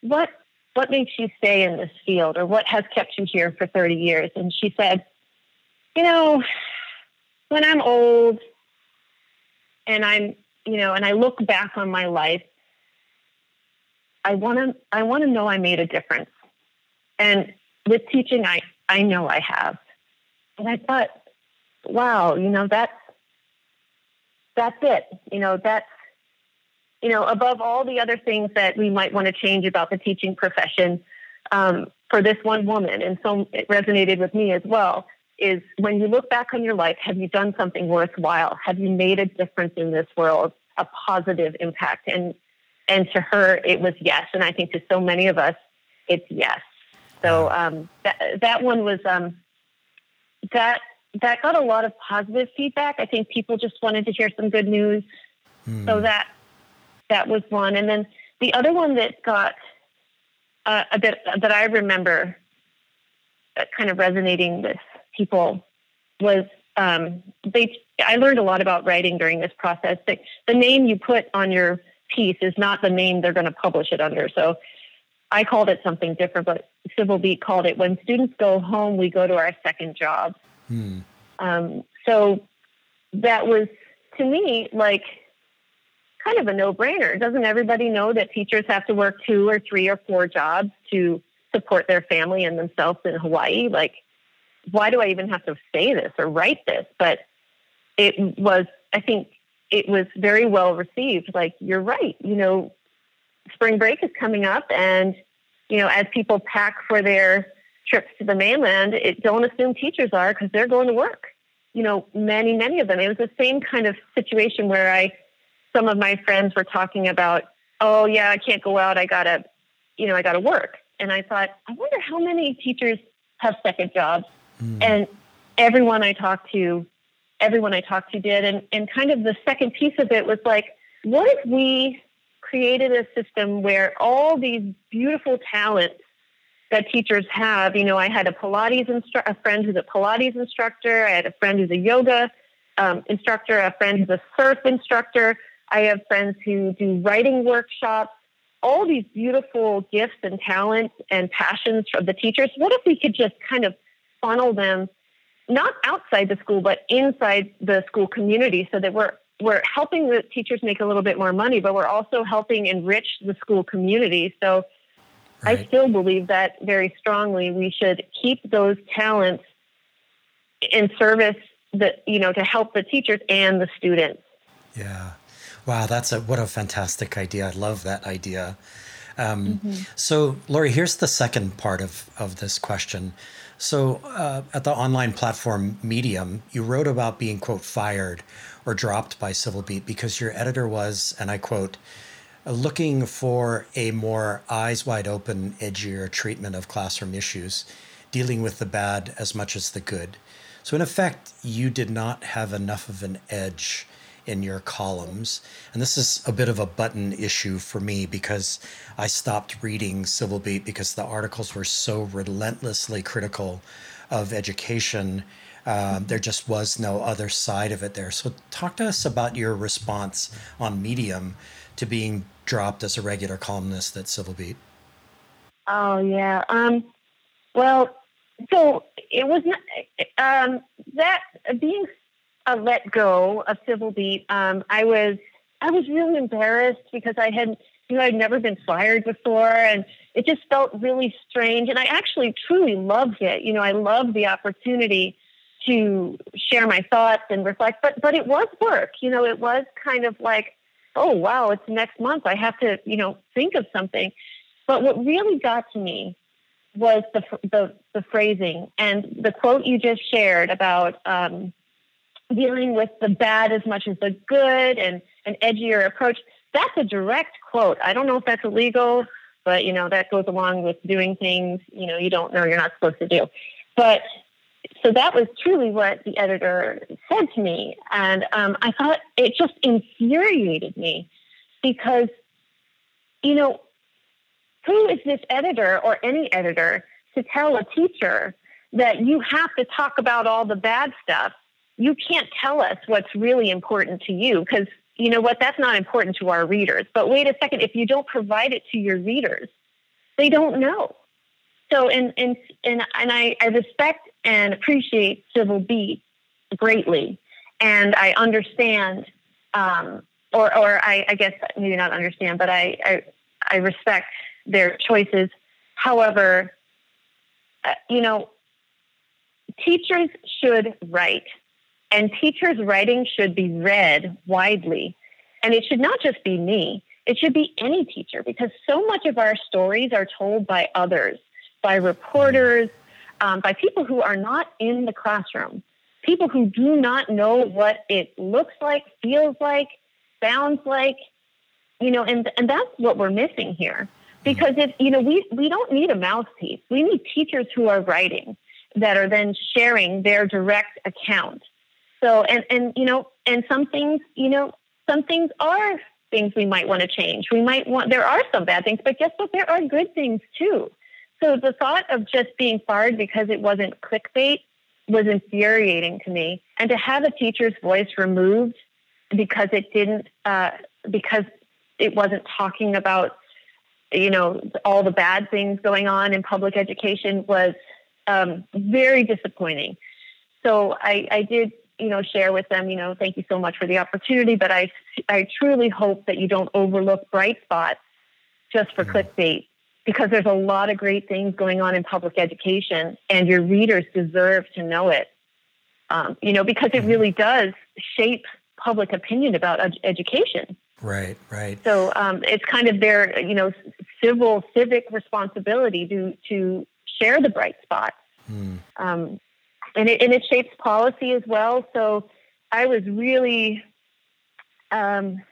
what, what makes you stay in this field or what has kept you here for 30 years? And she said, You know, when I'm old and I'm, you know, and I look back on my life, I want to, I want to know I made a difference. And with teaching, I, I know I have. And I thought, wow, you know, that's, that's it. You know, that's, you know, above all the other things that we might want to change about the teaching profession, um, for this one woman, and so it resonated with me as well, is when you look back on your life, have you done something worthwhile? Have you made a difference in this world, a positive impact? And and to her, it was yes. And I think to so many of us, it's yes. So um, that that one was um, that that got a lot of positive feedback. I think people just wanted to hear some good news. Mm. So that that was one, and then the other one that got uh, a bit that I remember uh, kind of resonating with people was um, they. I learned a lot about writing during this process. The, the name you put on your piece is not the name they're going to publish it under. So I called it something different, but Civil Beat called it when students go home, we go to our second job. Hmm. Um, so that was to me like kind of a no brainer. Doesn't everybody know that teachers have to work two or three or four jobs to support their family and themselves in Hawaii? Like, why do I even have to say this or write this? But it was, I think, it was very well received. Like, you're right. You know, spring break is coming up, and you know, as people pack for their trips to the mainland, it, don't assume teachers are because they're going to work. You know, many, many of them. It was the same kind of situation where I, some of my friends were talking about, oh yeah, I can't go out. I gotta, you know, I gotta work. And I thought, I wonder how many teachers have second jobs. Mm. And everyone I talked to, everyone I talked to did. And and kind of the second piece of it was like, what if we created a system where all these beautiful talents that teachers have, you know, I had a Pilates instructor, a friend who's a Pilates instructor, I had a friend who's a yoga um, instructor, a friend who's a surf instructor, I have friends who do writing workshops, all these beautiful gifts and talents and passions of the teachers. What if we could just kind of funnel them not outside the school, but inside the school community so that we're we're helping the teachers make a little bit more money, but we're also helping enrich the school community. So right. I still believe that very strongly. We should keep those talents in service that you know to help the teachers and the students. Yeah. Wow, that's a what a fantastic idea. I love that idea. Um, mm-hmm. So, Lory, here's the second part of, of this question. So, uh, at the online platform Medium, you wrote about being, quote, fired or dropped by Civil Beat because your editor was, and I quote, looking for a more eyes wide open, edgier treatment of classroom issues, dealing with the bad as much as the good. So, in effect, you did not have enough of an edge in your columns. And this is a bit of a button issue for me because I stopped reading Civil Beat because the articles were so relentlessly critical of education. Um, there just was no other side of it there. So, talk to us about your response on Medium to being dropped as a regular columnist at Civil Beat. Oh yeah. Um, well, so it was not um, that being a let go of Civil Beat. Um, I was I was really embarrassed because I had you know I'd never been fired before, and it just felt really strange. And I actually truly loved it. You know, I loved the opportunity to share my thoughts and reflect. But but it was work. You know, it was kind of like, oh wow, it's next month. I have to you know think of something. But what really got to me was the the, the phrasing and the quote you just shared about. Um, dealing with the bad as much as the good and an edgier approach. That's a direct quote. I don't know if that's illegal, but you know that goes along with doing things you know you don't know you're not supposed to do. But so that was truly what the editor said to me, and um, I thought it just infuriated me because you know who is this editor or any editor to tell a teacher that you have to talk about all the bad stuff you can't tell us what's really important to you because you know what? That's not important to our readers. But wait a second if you don't provide it to your readers they don't know. So and and and, and I, I respect and appreciate civil beat greatly. And i understand um, or or I, I guess maybe not understand but I, I i respect their choices. However uh, you know teachers should write and teachers' writing should be read widely. And it should not just be me, it should be any teacher because so much of our stories are told by others, by reporters, um, by people who are not in the classroom, people who do not know what it looks like, feels like, sounds like, you know, and, and that's what we're missing here. Because if, you know, we, we don't need a mouthpiece. We need teachers who are writing that are then sharing their direct account so, and, and, you know, and some things, you know, some things are things we might want to change. We might want, there are some bad things, but guess what? There are good things too. So the thought of just being fired because it wasn't clickbait was infuriating to me. And to have a teacher's voice removed because it didn't, uh, because it wasn't talking about, you know, all the bad things going on in public education was um, very disappointing. So I, I did you know, share with them, you know, thank you so much for the opportunity, but I, I truly hope that you don't overlook bright spots just for mm-hmm. clickbait because there's a lot of great things going on in public education and your readers deserve to know it. Um, you know, because it mm-hmm. really does shape public opinion about ed- education. Right, right. So um, it's kind of their, you know, civil civic responsibility to to share the bright spots. Mm. Um, and it, and it shapes policy as well. So I was really, um,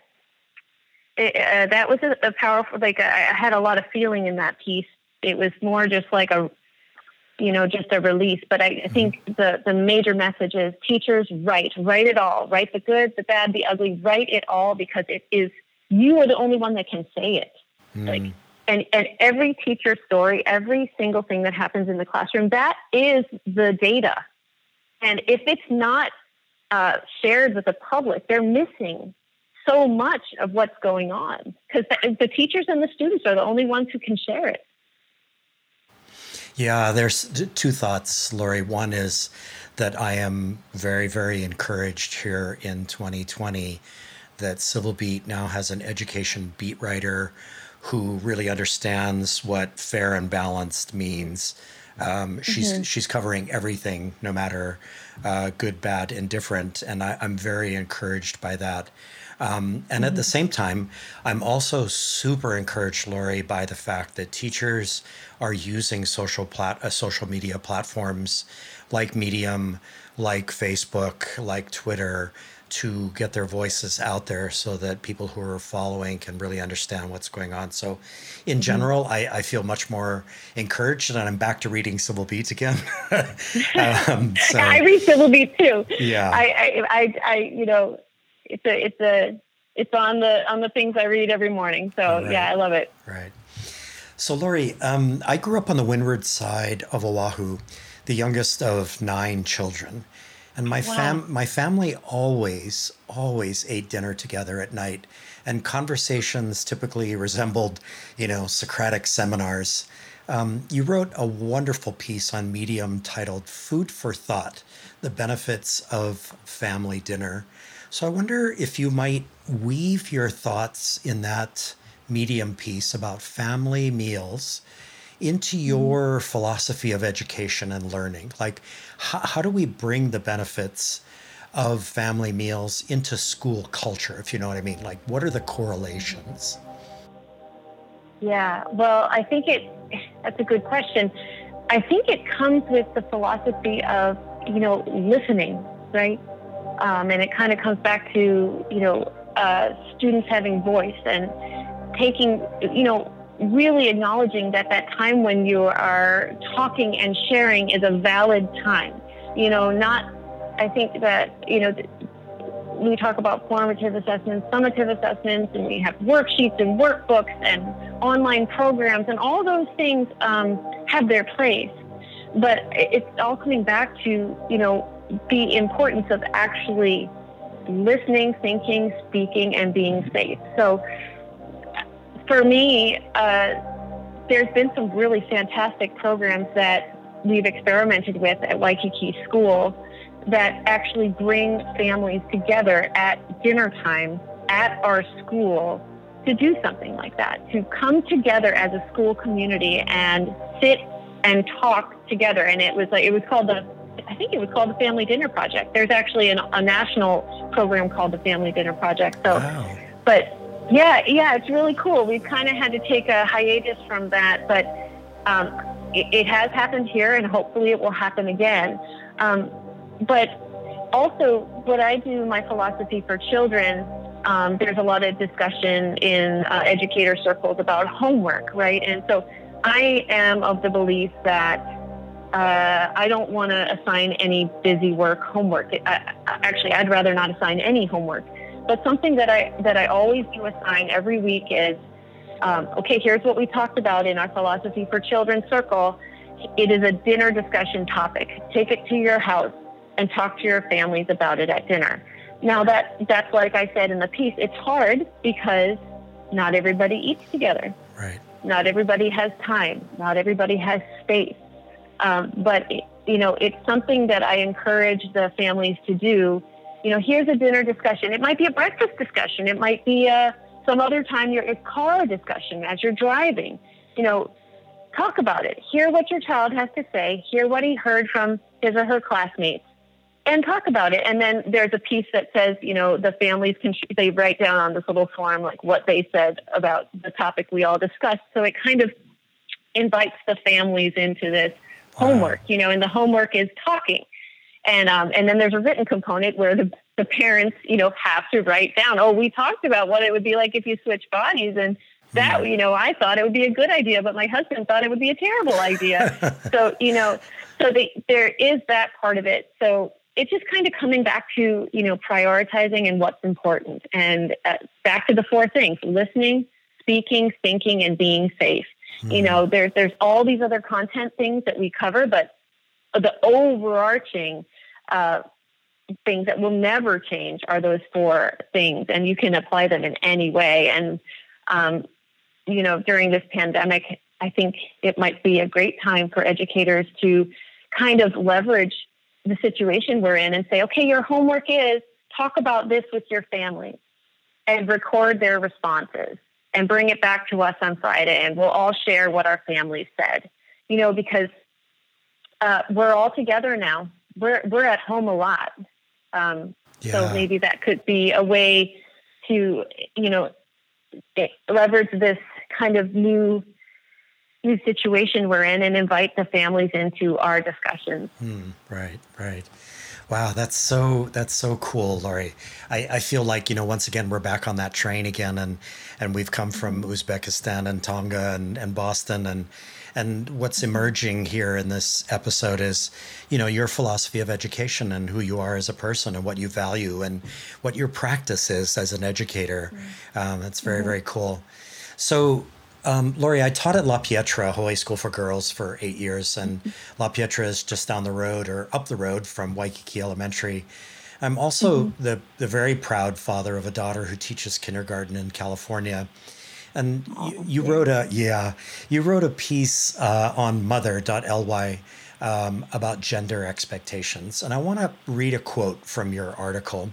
it, uh, that was a, a, powerful, like I, I had a lot of feeling in that piece. It was more just like a, you know, just a release. But I, I mm-hmm. think the, the major message is teachers write, write it all, write the good, the bad, the ugly, write it all because it is, you are the only one that can say it. Mm. Like, and, and every teacher story, every single thing that happens in the classroom, that is the data. And if it's not uh, shared with the public, they're missing so much of what's going on because the, the teachers and the students are the only ones who can share it. Yeah, there's two thoughts, Lory. One is that I am very, very encouraged here in 2020 that Civil Beat now has an education beat writer who really understands what fair and balanced means um, she's mm-hmm. she's covering everything, no matter uh, good, bad, indifferent, and I, am very encouraged by that. Um, and at the same time, I'm also super encouraged, Lory, by the fact that teachers are using social plat- uh, social media platforms like Medium, like Facebook, like Twitter to get their voices out there so that people who are following can really understand what's going on. So, in mm-hmm. general, I, I feel much more encouraged, and I'm back to reading Civil Beat again. um, so, I read Civil Beat too. Yeah, I, I, I, I, you know, it's a, it's a, it's on the on the things I read every morning. So right. yeah, I love it. Right. So, Lory, um, I grew up on the windward side of Oahu, the youngest of nine children. And my wow. fam my family always always ate dinner together at night, and conversations typically resembled, you know, Socratic seminars. Um, you wrote a wonderful piece on Medium titled "Food for Thought: The Benefits of Family Dinner." So I wonder if you might weave your thoughts in that Medium piece about family meals into mm-hmm. your philosophy of education and learning? Like, how, how do we bring the benefits of family meals into school culture, if you know what I mean? Like, what are the correlations? Yeah, well, I think it, that's a good question. I think it comes with the philosophy of, you know, listening, right? Um, and it kind of comes back to, you know, uh, students having voice and taking, you know, really acknowledging that that time when you are talking and sharing is a valid time. You know, not, I think that, you know, we talk about formative assessments, summative assessments, and we have worksheets and workbooks and online programs, and all those things um, have their place. But it's all coming back to, you know, the importance of actually listening, thinking, speaking, and being safe. So for me, uh, there's been some really fantastic programs that we've experimented with at Waikiki School that actually bring families together at dinner time at our school to do something like that, to come together as a school community and sit and talk together. And it was like it was called the I think it was called the Family Dinner Project. There's actually an, a national program called the Family Dinner Project. So, wow. but yeah, yeah, it's really cool. We've kind of had to take a hiatus from that, but um, it, it, has happened here, and hopefully it will happen again. Um, but also, what I do, my philosophy for children, um, there's a lot of discussion in uh, educator circles about homework, right? And so I am of the belief that uh, I don't want to assign any busy work homework. I, actually, I'd rather not assign any homework. But something that I that I always do assign every week is, um, okay, here's what we talked about in our philosophy for children circle. It is a dinner discussion topic. Take it to your house and talk to your families about it at dinner. Now that that's like I said in the piece, it's hard because not everybody eats together. Right. Not everybody has time. Not everybody has space. Um, but you know, it's something that I encourage the families to do you know, here's a dinner discussion. It might be a breakfast discussion. It might be a, uh, some other time your car discussion as you're driving. You know, talk about it. Hear what your child has to say. Hear what he heard from his or her classmates, and talk about it. And then there's a piece that says, you know, the families can they write down on this little form like what they said about the topic we all discussed. So it kind of invites the families into this homework. You know, and the homework is talking. And um, and then there's a written component where the, the parents, you know, have to write down, oh, we talked about what it would be like if you switch bodies. And that you know i thought it would be a good idea but my husband thought it would be a terrible idea. So you know so they, there is that part of it. So it's just kind of coming back to you know prioritizing and what's important. And uh, back to the four things listening speaking thinking and being safe. Mm-hmm. you know there's there's all these other content things that we cover but the overarching uh, things that will never change are those four things, and you can apply them in any way. And um, you know, during this pandemic, I think it might be a great time for educators to kind of leverage the situation we're in and say, okay, your homework is talk about this with your family and record their responses and bring it back to us on Friday, and we'll all share what our families said. You know, because uh, we're all together now. We're we're at home a lot, um, yeah. so maybe that could be a way to, you know, leverage this kind of new new situation we're in and invite the families into our discussions. Hmm, right, right. Wow, that's so that's so cool, Lory. I, I feel like you know once again we're back on that train again, and and we've come from mm-hmm. Uzbekistan and Tonga and, and Boston, and and what's emerging here in this episode is you know your philosophy of education and who you are as a person and what you value and what your practice is as an educator. Um, that's very mm-hmm. very cool. So um, Lory, I taught at La Pietra, Hawaii School for Girls, for eight years, and mm-hmm. La Pietra is just down the road or up the road from Waikiki Elementary. I'm also mm-hmm. the, the very proud father of a daughter who teaches kindergarten in California. And you, you wrote a yeah, you wrote a piece uh, on mother.ly um, about gender expectations, and I want to read a quote from your article.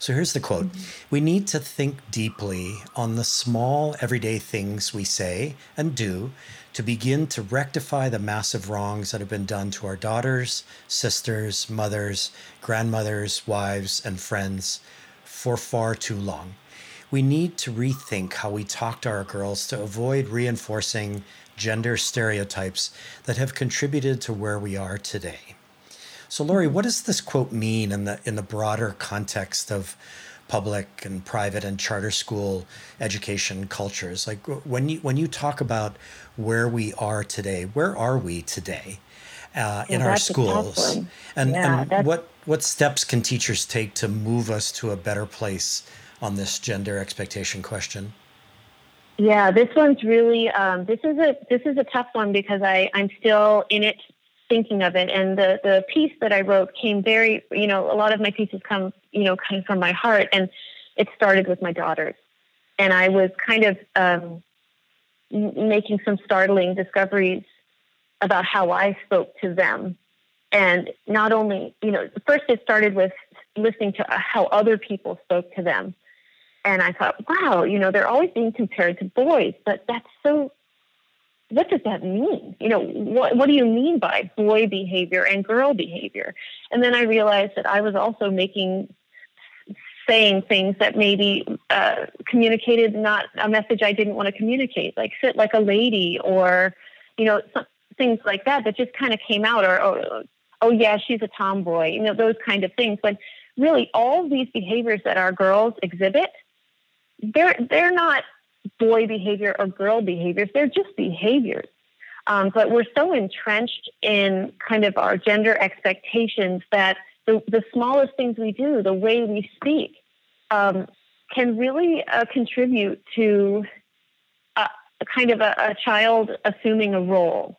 So here's the quote We need to think deeply on the small, everyday things we say and do to begin to rectify the massive wrongs that have been done to our daughters, sisters, mothers, grandmothers, wives, and friends for far too long. We need to rethink how we talk to our girls to avoid reinforcing gender stereotypes that have contributed to where we are today. So, Lory, what does this quote mean in the in the broader context of public and private and charter school education cultures? Like when you when you talk about where we are today, where are we today uh, in our schools? And, yeah, and what what steps can teachers take to move us to a better place on this gender expectation question? Yeah, this one's really um, this is a this is a tough one because I I'm still in it thinking of it. And the the piece that I wrote came very, you know, a lot of my pieces come, you know, kind of from my heart, and it started with my daughters, and I was kind of um, making some startling discoveries about how I spoke to them, and not only, you know, first it started with listening to how other people spoke to them. And I thought, wow, you know, they're always being compared to boys, but that's so what does that mean? You know, what, what do you mean by boy behavior and girl behavior? And then I realized that I was also making, saying things that maybe uh, communicated not a message I didn't want to communicate, like sit like a lady or, you know, some, things like that that just kind of came out or, or, oh yeah, she's a tomboy, you know, those kind of things. But really, all these behaviors that our girls exhibit, they're they're not boy behavior or girl behaviors. They're just behaviors. Um, but we're so entrenched in kind of our gender expectations that the, the smallest things we do, the way we speak, um, can really uh, contribute to a, a kind of a, a, child assuming a role,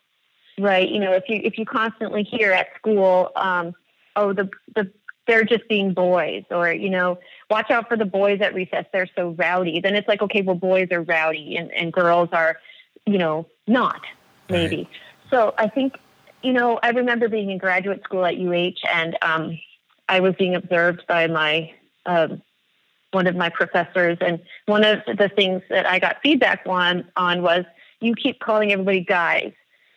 right? You know, if you if you constantly hear at school, um, oh, the the they're just being boys or you know watch out for the boys at recess. They're so rowdy. Then it's like okay well boys are rowdy and, and girls are you know not maybe. Right. so i think you know i remember being in graduate school at uh and um, i was being observed by my um, one of my professors. And one of the things that i got feedback on on was you keep calling everybody guys.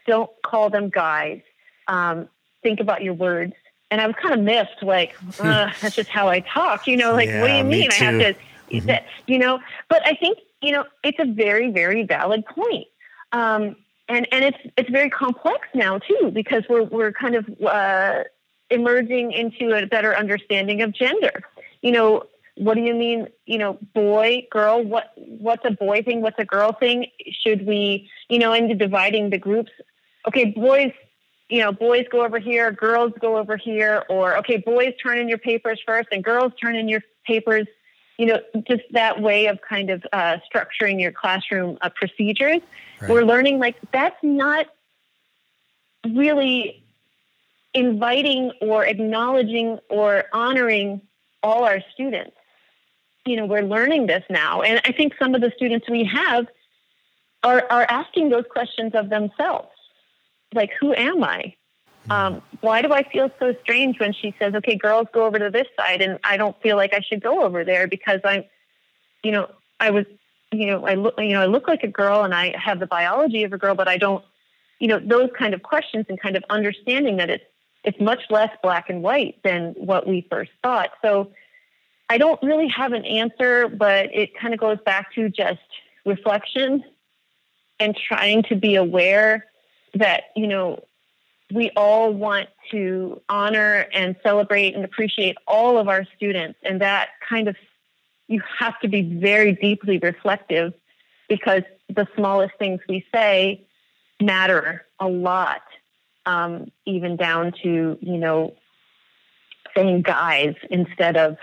Don't call them guys. Um, think about your words and I was kind of missed, like, uh, that's just how I talk, you know, like, yeah, what do you mean? I have to, mm-hmm. you know, but I think, you know, it's a very, very valid point. Um, and, and it's, it's very complex now too, because we're, we're kind of, uh, emerging into a better understanding of gender. You know, what do you mean, you know, boy, girl, what, what's a boy thing? What's a girl thing? Should we, you know, into dividing the groups, okay, boys you know, boys go over here, girls go over here, or okay, boys turn in your papers first and girls turn in your papers. You know, just that way of kind of uh, structuring your classroom uh, procedures. Right. We're learning like that's not really inviting or acknowledging or honoring all our students. You know, we're learning this now. And I think some of the students we have are, are asking those questions of themselves like, who am I? Um, why do I feel so strange when she says, okay, girls go over to this side and I don't feel like I should go over there because I'm, you know, I was, you know, I look, you know, I look like a girl and I have the biology of a girl, but I don't, you know, those kind of questions and kind of understanding that it's, it's much less black and white than what we first thought. So I don't really have an answer, but it kind of goes back to just reflection and trying to be aware that, you know, we all want to honor and celebrate and appreciate all of our students. And that kind of, you have to be very deeply reflective because the smallest things we say matter a lot, um, even down to, you know, saying guys instead of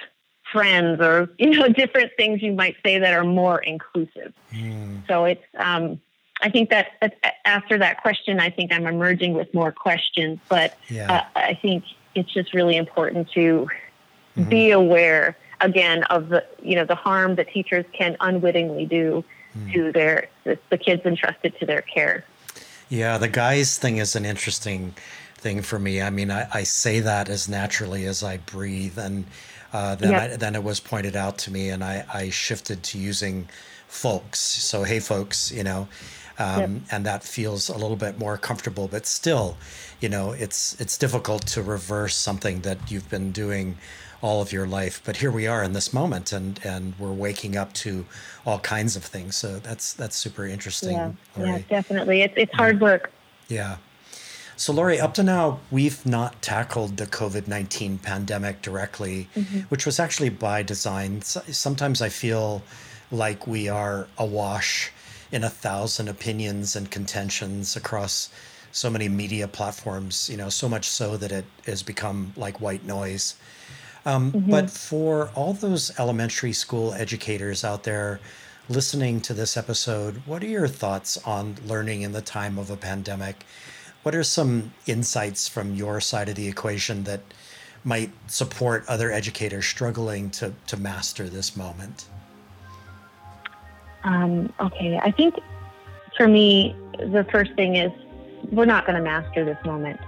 friends or, you know, different things you might say that are more inclusive. Mm. So it's, um, I think that after that question, I think I'm emerging with more questions, but yeah. uh, I think it's just really important to mm-hmm. be aware again of the you know the harm that teachers can unwittingly do mm. to their the, the kids entrusted to their care. Yeah, the guys thing is an interesting thing for me. I mean, I, I say that as naturally as I breathe, and uh, then yep. I, then it was pointed out to me, and I, I shifted to using folks. So hey, folks, you know um, yep. and that feels a little bit more comfortable. But still, you know, it's it's difficult to reverse something that you've been doing all of your life. But here we are in this moment, and and we're waking up to all kinds of things. So that's that's super interesting. Yeah, yeah definitely. It's it's hard work. Yeah. So, Lory, up to now, we've not tackled the COVID 19 pandemic directly, mm-hmm. which was actually by design. Sometimes I feel like we are awash in a thousand opinions and contentions across so many media platforms, you know, so much so that it has become like white noise. Um, mm-hmm. But for all those elementary school educators out there listening to this episode, what are your thoughts on learning in the time of a pandemic? What are some insights from your side of the equation that might support other educators struggling to, to master this moment? Um, okay, I think for me, the first thing is we're not going to master this moment.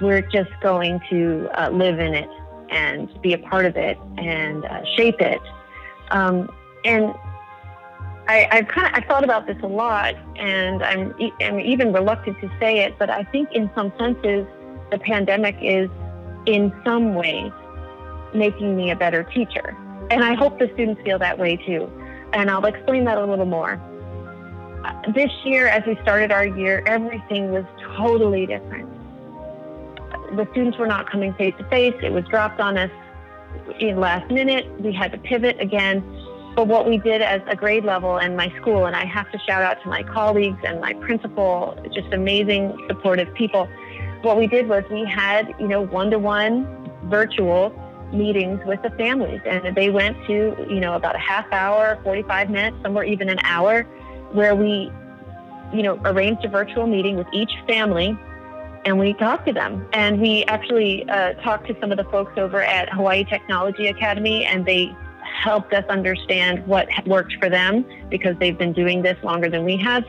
We're just going to uh, live in it and be a part of it and uh, shape it. Um, and I, have kind of I thought about this a lot, and I'm I'm even reluctant to say it, but I think in some senses the pandemic is in some ways making me a better teacher, and I hope the students feel that way too and I'll explain that a little more. This year, as we started our year, everything was totally different. The students were not coming face to face. It was dropped on us in last minute. We had to pivot again. But what we did as a grade level and my school, and I have to shout out to my colleagues and my principal, just amazing, supportive people. What we did was we had, you know, one-to-one virtual meetings with the families. And they went to you know about a half hour 45 minutes somewhere even an hour where we you know arranged a virtual meeting with each family and we talked to them. And we actually uh, talked to some of the folks over at hawaii technology academy and they helped us understand what worked for them because they've been doing this longer than we have.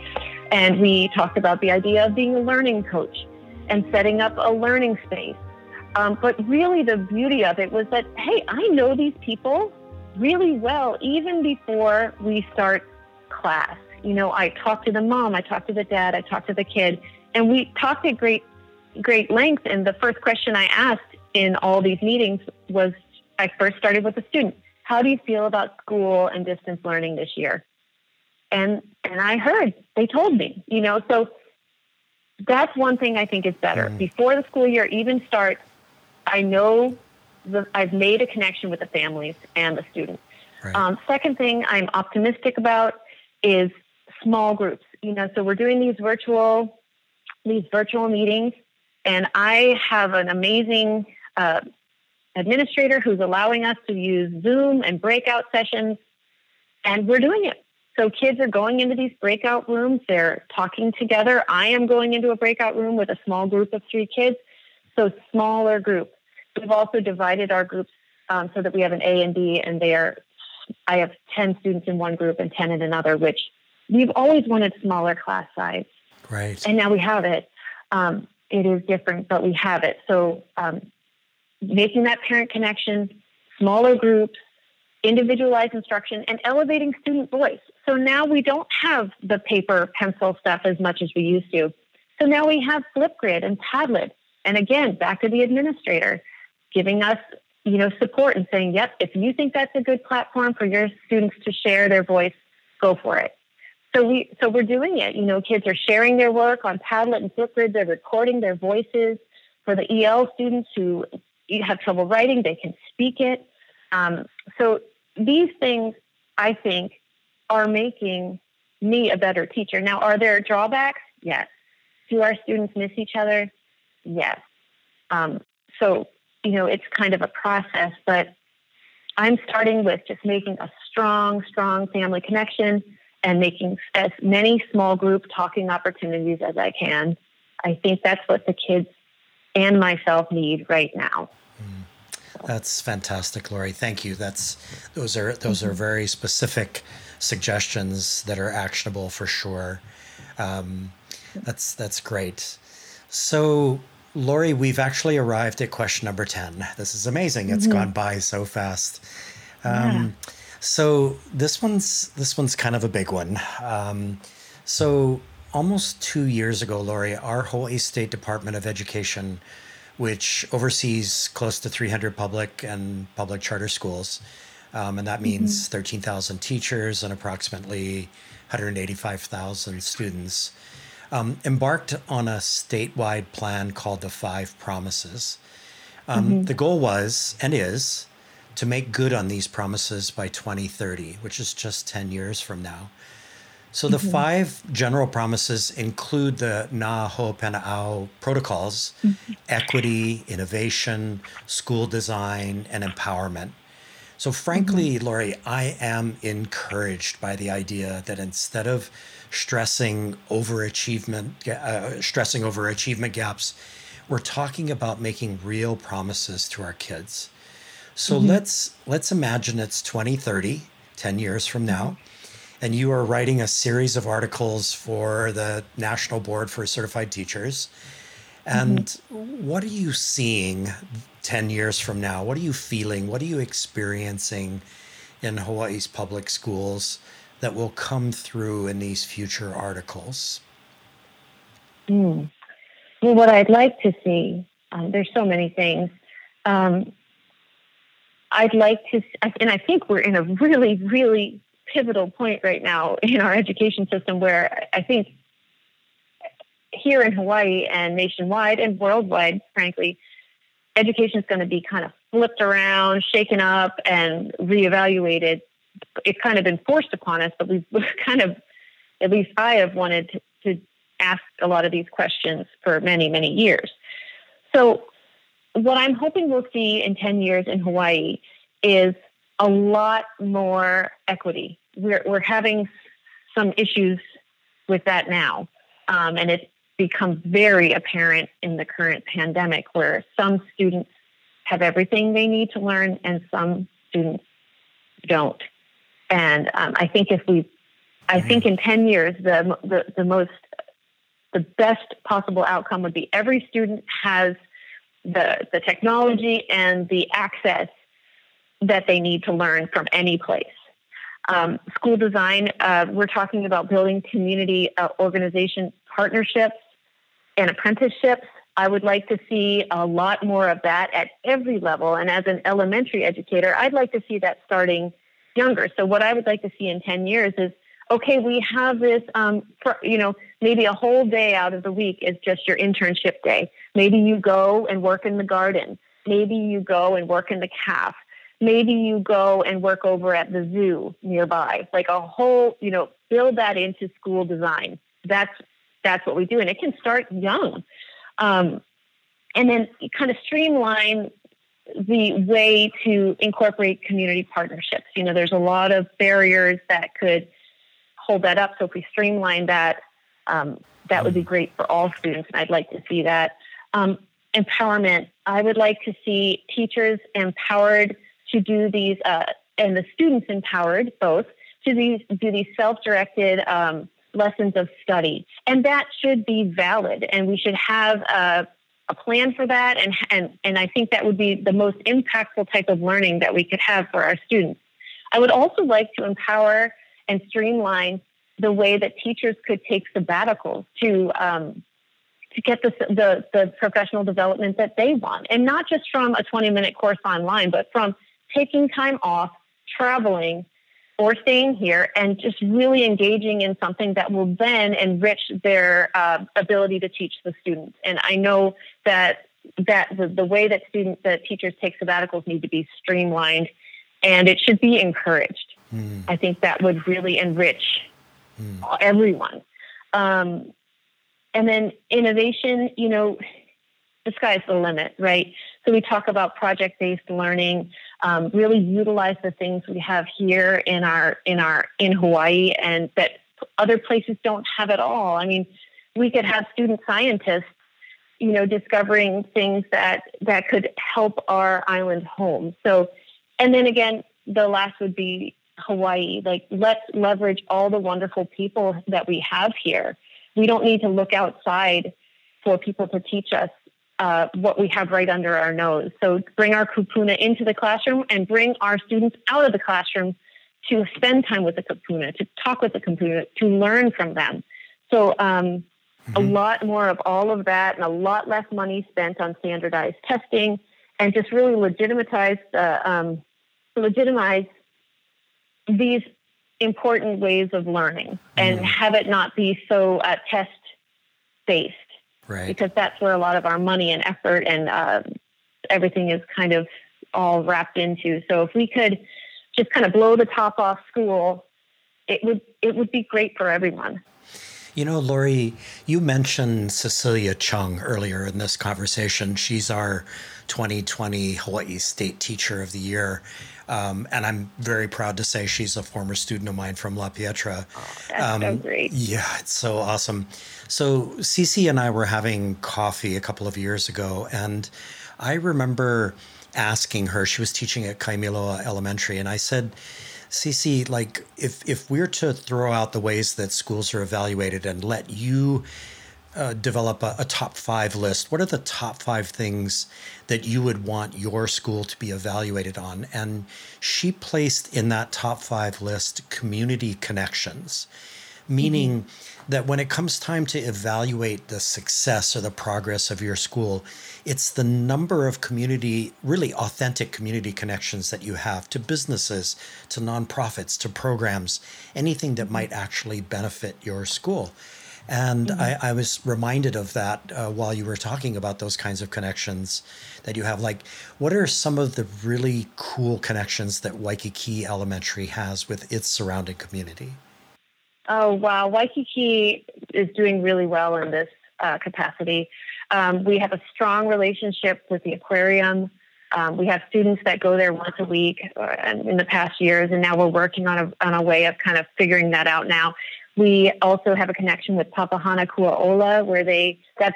And we talked about the idea of being a learning coach and setting up a learning space um, but really, the beauty of it was that, hey, I know these people really well, even before we start class. You know, I talked to the mom, I talked to the dad, I talked to the kid, and we talked at great, great length. And the first question I asked in all these meetings was I first started with the student. How do you feel about school and distance learning this year? And and I heard they told me, you know, so that's one thing I think is better. Mm. Before the school year even starts, I know the, I've made a connection with the families and the students. Right. Um, second thing I'm optimistic about is small groups. You know, so we're doing these virtual these virtual meetings, and I have an amazing uh, administrator who's allowing us to use Zoom and breakout sessions, and we're doing it. So kids are going into these breakout rooms. They're talking together. I am going into a breakout room with a small group of three kids. So smaller group. We've also divided our groups um, so that we have an A and B, and they are. I have ten students in one group and ten in another, which we've always wanted smaller class size. Right. And now we have it. Um, it is different, but we have it. So um, making that parent connection, smaller groups, individualized instruction, and elevating student voice. So now we don't have the paper pencil stuff as much as we used to. So now we have Flipgrid and Padlet. And again, back to the administrator giving us you know, support and saying, yep, if you think that's a good platform for your students to share their voice, go for it. So we so we're doing it. You know, kids are sharing their work on Padlet and Flipgrid. They're recording their voices. For the EL students who have trouble writing, they can speak it. Um, so these things, I think, are making me a better teacher. Now, are there drawbacks? Yes. Do our students miss each other? Yes. Um, so, you know, it's kind of a process, but I'm starting with just making a strong, strong family connection and making as many small group talking opportunities as I can. I think that's what the kids and myself need right now. Mm. That's fantastic, Lory. Thank you. That's those are those are mm-hmm. very specific suggestions that are actionable for sure. Um, that's that's great. So, Lory, we've actually arrived at question number ten. This is amazing. It's mm-hmm. gone by so fast. Um, yeah. So this one's this one's kind of a big one. Um, so almost two years ago, Lory, our Hawaii State Department of Education, which oversees close to 300 public and public charter schools, um, and that means mm-hmm. 13,000 teachers and approximately 185,000 students, um, embarked on a statewide plan called the Five Promises. Um, mm-hmm. The goal was and is to make good on these promises by 2030, which is just 10 years from now. So the mm-hmm. five general promises include the Na Hopena A'o protocols, mm-hmm. equity, innovation, school design, and empowerment. So frankly, mm-hmm. Lory, I am encouraged by the idea that instead of stressing overachievement, uh, stressing over achievement gaps, we're talking about making real promises to our kids. So mm-hmm. let's let's imagine it's 2030, 10 years from now and you are writing a series of articles for the National Board for Certified Teachers. And mm-hmm. what are you seeing 10 years from now? What are you feeling? What are you experiencing in Hawaii's public schools that will come through in these future articles? Mm. Well, what I'd like to see, um, there's so many things. Um, I'd like to, and I think we're in a really, really pivotal point right now in our education system where I think here in Hawaii and nationwide and worldwide, frankly, education is going to be kind of flipped around, shaken up, and reevaluated. It's kind of been forced upon us, but we've kind of, at least I have wanted to, to ask a lot of these questions for many, many years. So, what I'm hoping we'll see in 10 years in Hawaii is a lot more equity. We're, we're having some issues with that now. Um, and it's become very apparent in the current pandemic where some students have everything they need to learn and some students don't. And um, I think if we, I mm-hmm. think in 10 years, the, the, the most, the best possible outcome would be every student has the, the technology and the access that they need to learn from any place. Um, school design, uh, we're talking about building community uh, organization partnerships and apprenticeships. I would like to see a lot more of that at every level. And as an elementary educator, I'd like to see that starting younger. So, what I would like to see in 10 years is okay, we have this, um, for, you know, maybe a whole day out of the week is just your internship day. Maybe you go and work in the garden. Maybe you go and work in the calf maybe you go and work over at the zoo nearby like a whole you know build that into school design that's that's what we do and it can start young um, and then kind of streamline the way to incorporate community partnerships. You know there's a lot of barriers that could hold that up. So if we streamline that um, that would be great for all students. And i'd like to see that. Um, empowerment. I would like to see teachers empowered to do these, uh, and the students empowered both to these, do these self-directed um, lessons of study, and that should be valid, and we should have a, a plan for that, and and and I think that would be the most impactful type of learning that we could have for our students. I would also like to empower and streamline the way that teachers could take sabbaticals to um, to get the, the, the professional development that they want. And not just from a 20 minute course online, but from taking time off, traveling, or staying here and just really engaging in something that will then enrich their uh, ability to teach the students. And I know that that the, the way that students that teachers take sabbaticals need to be streamlined and it should be encouraged. Mm. I think that would really enrich mm. everyone. Um, and then innovation, you know, the sky's the limit, right? So we talk about project-based learning, um, really utilize the things we have here in our in our in Hawaii, and that other places don't have at all. I mean, we could have student scientists, you know, discovering things that that could help our island home. So, and then again, the last would be Hawaii. Like, let's leverage all the wonderful people that we have here we don't need to look outside for people to teach us uh, what we have right under our nose. So bring our kupuna into the classroom and bring our students out of the classroom to spend time with the kupuna, to talk with the kupuna, to learn from them. So um, mm-hmm. a lot more of all of that and a lot less money spent on standardized testing and just really legitimize, uh, um, legitimize these important ways of learning and mm. have it not be so uh, test based. Right. Because that's where a lot of our money and effort and uh, everything is kind of all wrapped into. So if we could just kind of blow the top off school, it would it would be great for everyone. You know, Lory, you mentioned Cecilia Chung earlier in this conversation. She's our 2020 Hawaii State Teacher of the Year. Um, and I'm very proud to say she's a former student of mine from La Pietra. Oh, that's um, so great. Yeah, it's so awesome. So Cece and I were having coffee a couple of years ago, and I remember asking her, she was teaching at Kaimiloa Elementary, and I said, Cece, like if if we're to throw out the ways that schools are evaluated and let you uh, develop a, a, top five list, what are the top five things that you would want your school to be evaluated on? And she placed in that top five list community connections, meaning mm-hmm. that when it comes time to evaluate the success or the progress of your school, it's the number of community, really authentic community connections that you have to businesses, to nonprofits, to programs, anything that might actually benefit your school. And mm-hmm. I, I, was reminded of that uh, while you were talking about those kinds of connections that you have. Like, what are some of the really cool connections that Waikiki Elementary has with its surrounding community? Oh, wow. Waikiki is doing really well in this uh, capacity. Um, we have a strong relationship with the aquarium. Um, we have students that go there once a week uh, in the past years, and now we're working on a, on a way of kind of figuring that out now. We also have a connection with Papahana Kuaola, where they that's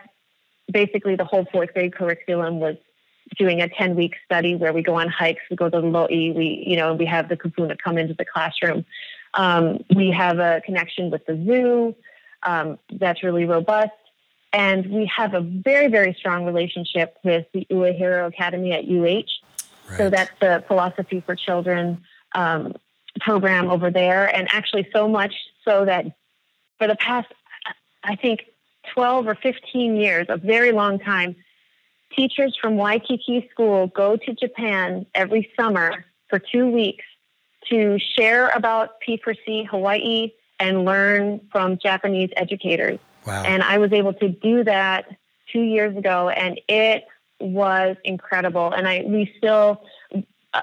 basically the whole fourth grade curriculum was doing a 10 week study where we go on hikes, we go to the Lo'i, we, you know, we have the kupuna come into the classroom. Um, we have a connection with the zoo um, that's really robust. And we have a very, very strong relationship with the Uehiro Academy at UH. Right. So that's the philosophy for children um, program over there. And actually, so much so that for the past, I think, 12 or 15 years, a very long time, teachers from Waikiki School go to Japan every summer for two weeks to share about P4C Hawaii and learn from Japanese educators. Wow. And I was able to do that two years ago, and it was incredible. And I we still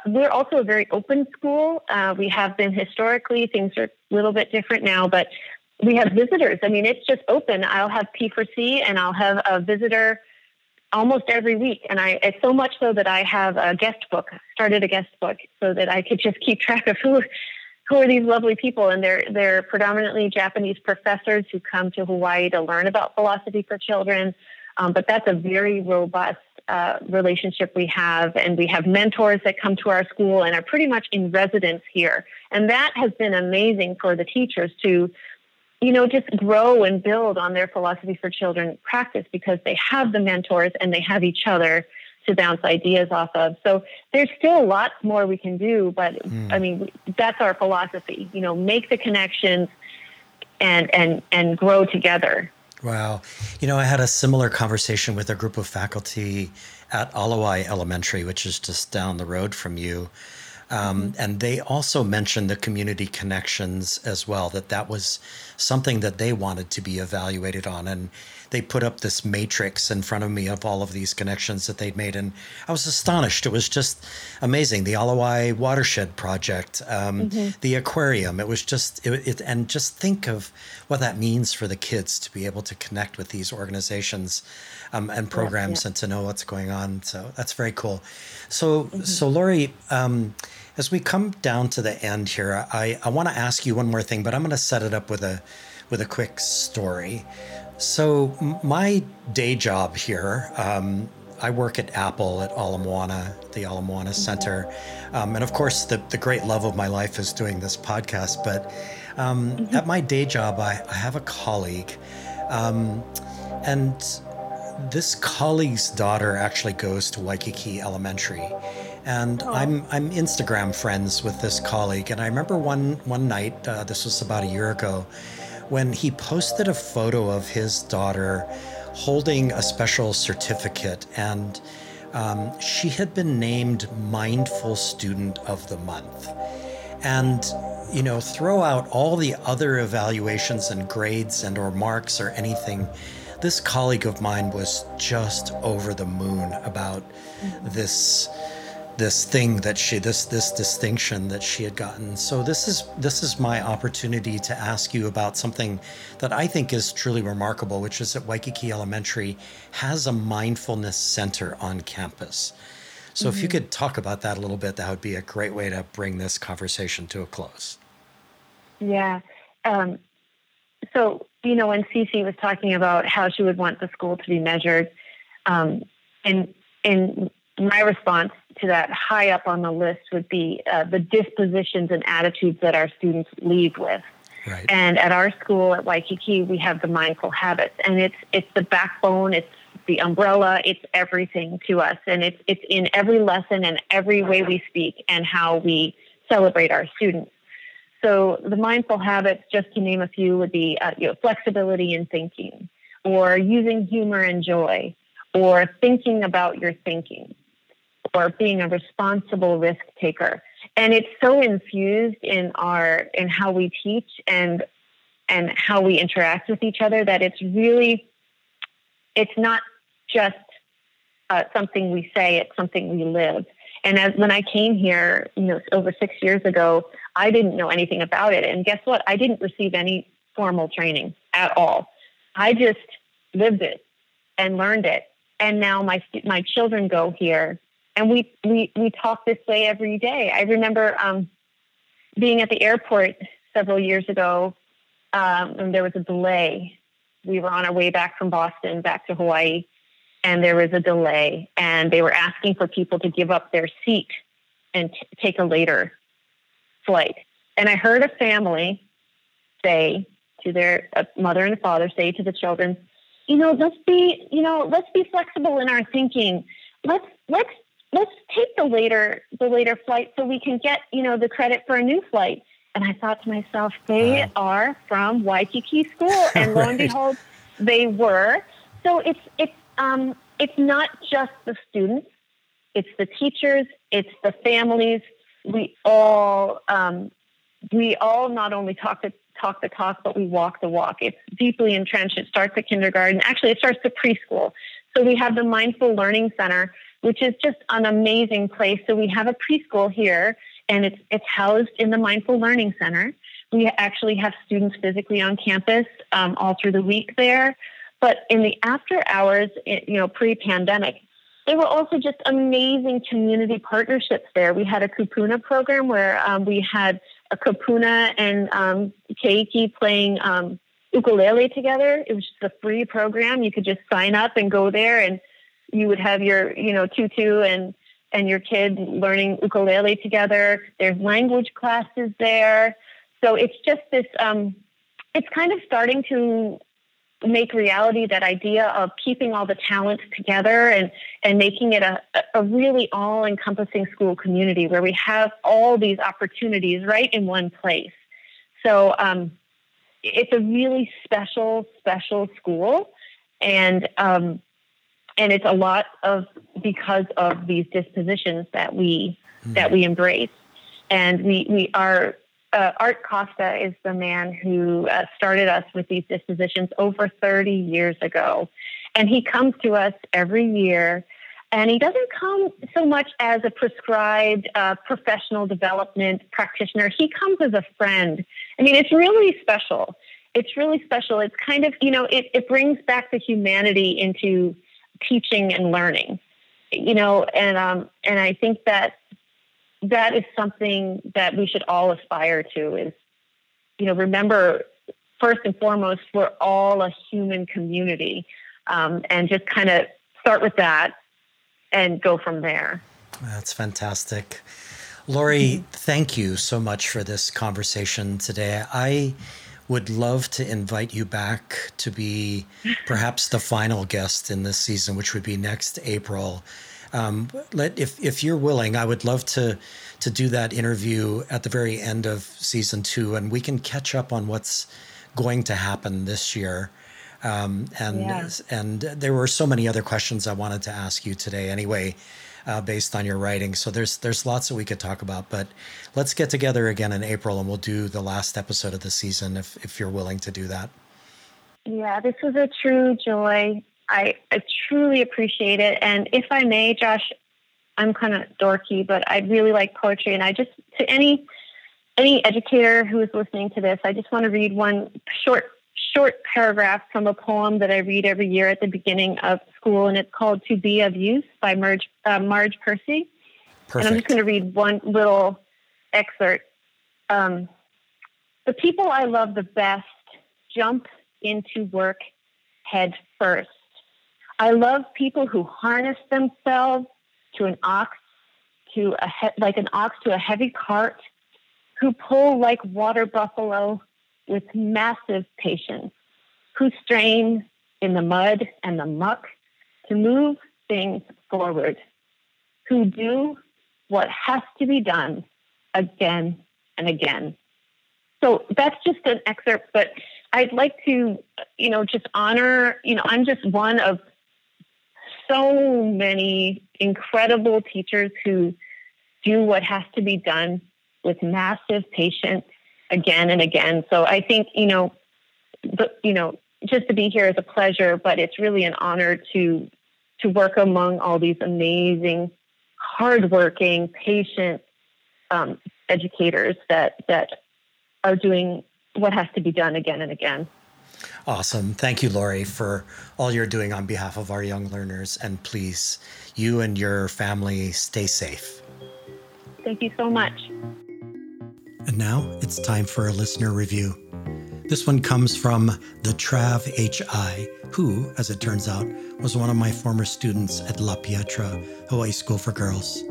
we're also a very open school. Uh, we have been historically. Things are a little bit different now, but we have visitors. I mean, it's just open. I'll have P4C and I'll have a visitor almost every week. And I, it's so much so that I have a guest book, started a guest book so that I could just keep track of who, who are these lovely people. And they're, they're predominantly Japanese professors who come to Hawaii to learn about philosophy for children. Um, but that's a very robust uh, relationship we have, and we have mentors that come to our school and are pretty much in residence here. And that has been amazing for the teachers to, you know, just grow and build on their philosophy for children practice because they have the mentors and they have each other to bounce ideas off of. So there's still lots more we can do, but mm. I mean, that's our philosophy. You know, make the connections and and and grow together. Wow. You know, I had a similar conversation with a group of faculty at Ala Wai Elementary, which is just down the road from you. Um, mm-hmm. and they also mentioned the community connections as well, that that was something that they wanted to be evaluated on. And they put up this matrix in front of me of all of these connections that they'd made, and I was astonished. It was just amazing. The Ala Wai Watershed Project, um, mm-hmm. the aquarium. It was just it, it, and just think of what that means for the kids to be able to connect with these organizations um, and programs yeah, yeah. and to know what's going on. So that's very cool. So mm-hmm. so Lory. Um, as we come down to the end here, I, I want to ask you one more thing, but I'm going to set it up with a with a quick story. So, my day job here, um, I work at Apple at Ala Moana, the Ala Moana Center. Um, and of course, the, the great love of my life is doing this podcast. But um, mm-hmm. at my day job, I, I have a colleague. Um, and this colleague's daughter actually goes to Waikiki Elementary. And oh. I'm, I'm Instagram friends with this colleague. And I remember one, one night, uh, this was about a year ago, when he posted a photo of his daughter holding a special certificate, and um, she had been named Mindful Student of the Month. And you know, throw out all the other evaluations and grades and or marks or anything. This colleague of mine was just over the moon about this this thing that she this this distinction that she had gotten so this is this is my opportunity to ask you about something that i think is truly remarkable which is that waikiki elementary has a mindfulness center on campus so mm-hmm. if you mm-hmm. could talk about that a little bit that would be a great way to bring this conversation to a close yeah um, so you know when Cece was talking about how she would want the school to be measured um, and and my response to that high up on the list would be uh, the dispositions and attitudes that our students leave with. Right. And at our school at Waikiki, we have the mindful habits, and it's it's the backbone, it's the umbrella, it's everything to us, and it's it's in every lesson and every way we speak and how we celebrate our students. So the mindful habits, just to name a few, would be uh, you know, flexibility in thinking, or using humor and joy, or thinking about your thinking or being a responsible risk taker. And it's so infused in our in how we teach and and how we interact with each other that it's really it's not just uh, something we say; it's something we live. And as when I came here, you know, over six years ago, I didn't know anything about it. And guess what? I didn't receive any formal training at all. I just lived it and learned it. And now my my children go here and we we we talk this way every day. I remember um, being at the airport several years ago, um, and there was a delay. We were on our way back from Boston back to Hawaii, and there was a delay, and they were asking for people to give up their seat and t- take a later flight. And I heard a family say to their mother and father say to the children, you know, let's be, you know, let's be flexible in our thinking. Let's let's let's take the later the later flight so we can get you know the credit for a new flight. And i thought to myself they are from waikiki school. And lo and behold they were. So it's it's um it's not just the students. It's the teachers. It's the families. We all um, we all not only talk the talk the talk but we walk the walk. It's deeply entrenched. It starts at kindergarten. Actually it starts at preschool. So we have the mindful learning center which is just an amazing place. So we have a preschool here, and it's it's housed in the Mindful Learning Center. We actually have students physically on campus um, all through the week there. But in the after hours, you know, pre-pandemic, there were also just amazing community partnerships there. We had a Kupuna program where um, we had a Kupuna and um, Keiki playing um, ukulele together. It was just a free program. You could just sign up and go there and you would have your, you know, tutu and and your kid learning ukulele together. There's language classes there. So it's just this um, it's kind of starting to make reality that idea of keeping all the talents together and and making it a, a really all encompassing school community where we have all these opportunities right in one place. So um, it's a really special, special school, and um, and it's a lot of because of these dispositions that we mm. that we embrace, and we we are. Uh, Art Costa is the man who uh, started us with these dispositions over 30 years ago. And he comes to us every year and he doesn't come so much as a prescribed uh, professional development practitioner. He comes as a friend. I mean, it's really special. It's really special. It's kind of, you know, it, it brings back the humanity into teaching and learning, you know, and, um, and I think that that is something that we should all aspire to is, you know, remember first and foremost, we're all a human community. Um, and just kind of start with that and go from there. That's fantastic. Lory, thank you so much for this conversation today. I would love to invite you back to be perhaps the final guest in this season, which would be next April. Um, let if if you're willing, I would love to to do that interview at the very end of season two, and we can catch up on what's going to happen this year. Um, and yeah. and there were so many other questions I wanted to ask you today. Anyway, uh, based on your writing, so there's there's lots that we could talk about. But let's get together again in April, and we'll do the last episode of the season if if you're willing to do that. Yeah, this was a true joy. I, I truly appreciate it. And if I may, Josh, I'm kind of dorky, but I really like poetry, and I just to any any educator who is listening to this, I just want to read one short short paragraph from a poem that I read every year at the beginning of school, and it's called "To Be of Use" by Marge, uh, Marge Piercy. Perfect. And I'm just going to read one little excerpt. Um, the people I love the best jump into work head first. I love people who harness themselves to an ox, to a he- like an ox to a heavy cart, who pull like water buffalo with massive patience, who strain in the mud and the muck to move things forward, who do what has to be done again and again. So that's just an excerpt, but I'd like to, you know, just honor, you know, I'm just one of so many incredible teachers who do what has to be done with massive patience again and again. So I think, you know, but, you know, just to be here is a pleasure, but it's really an honor to to work among all these amazing, hardworking, patient um, educators that that are doing what has to be done again and again. Awesome. Thank you, Lory, for all you're doing on behalf of our young learners. And please, you and your family stay safe. Thank you so much. And now it's time for a listener review. This one comes from the Trav HI, who, as it turns out, was one of my former students at La Pietra Hawaii School for Girls.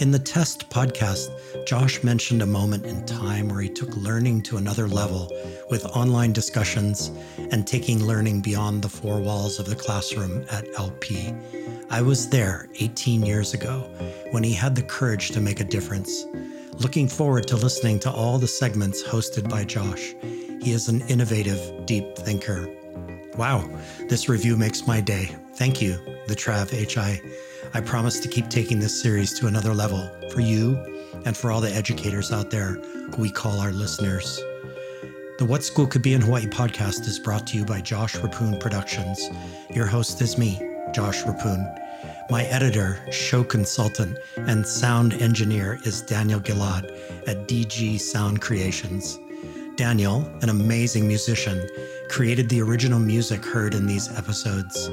In the test podcast, Josh mentioned a moment in time where he took learning to another level with online discussions and taking learning beyond the four walls of the classroom at LP. I was there 18 years ago when he had the courage to make a difference. Looking forward to listening to all the segments hosted by Josh. He is an innovative, deep thinker. Wow, this review makes my day. Thank you, the Trav HI. I promise to keep taking this series to another level for you and for all the educators out there who we call our listeners. The What School Could Be in Hawaii podcast is brought to you by Josh Reppun Productions. Your host is me, Josh Reppun. My editor, show consultant, and sound engineer is Daniel Gilad at DG Sound Creations. Daniel, an amazing musician, created the original music heard in these episodes.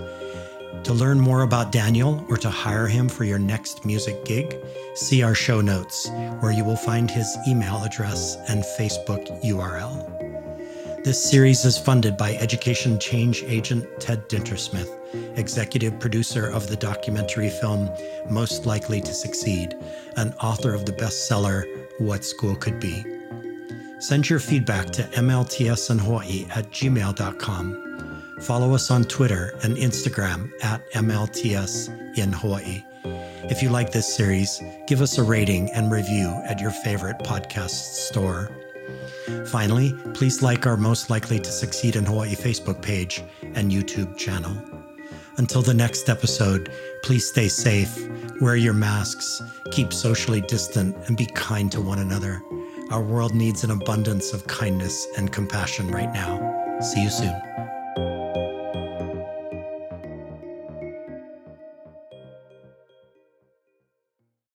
To learn more about Daniel or to hire him for your next music gig, see our show notes, where you will find his email address and Facebook URL. This series is funded by education change agent Ted Dintersmith executive producer of the documentary film Most Likely to Succeed, and author of the bestseller What School Could Be. Send your feedback to mltsinhawaii at gmail.com. Follow us on Twitter and Instagram at mltsinhawaii. If you like this series, give us a rating and review at your favorite podcast store. Finally, please like our Most Likely to Succeed in Hawaii Facebook page and YouTube channel. Until the next episode, please stay safe, wear your masks, keep socially distant, and be kind to one another. Our world needs an abundance of kindness and compassion right now. See you soon.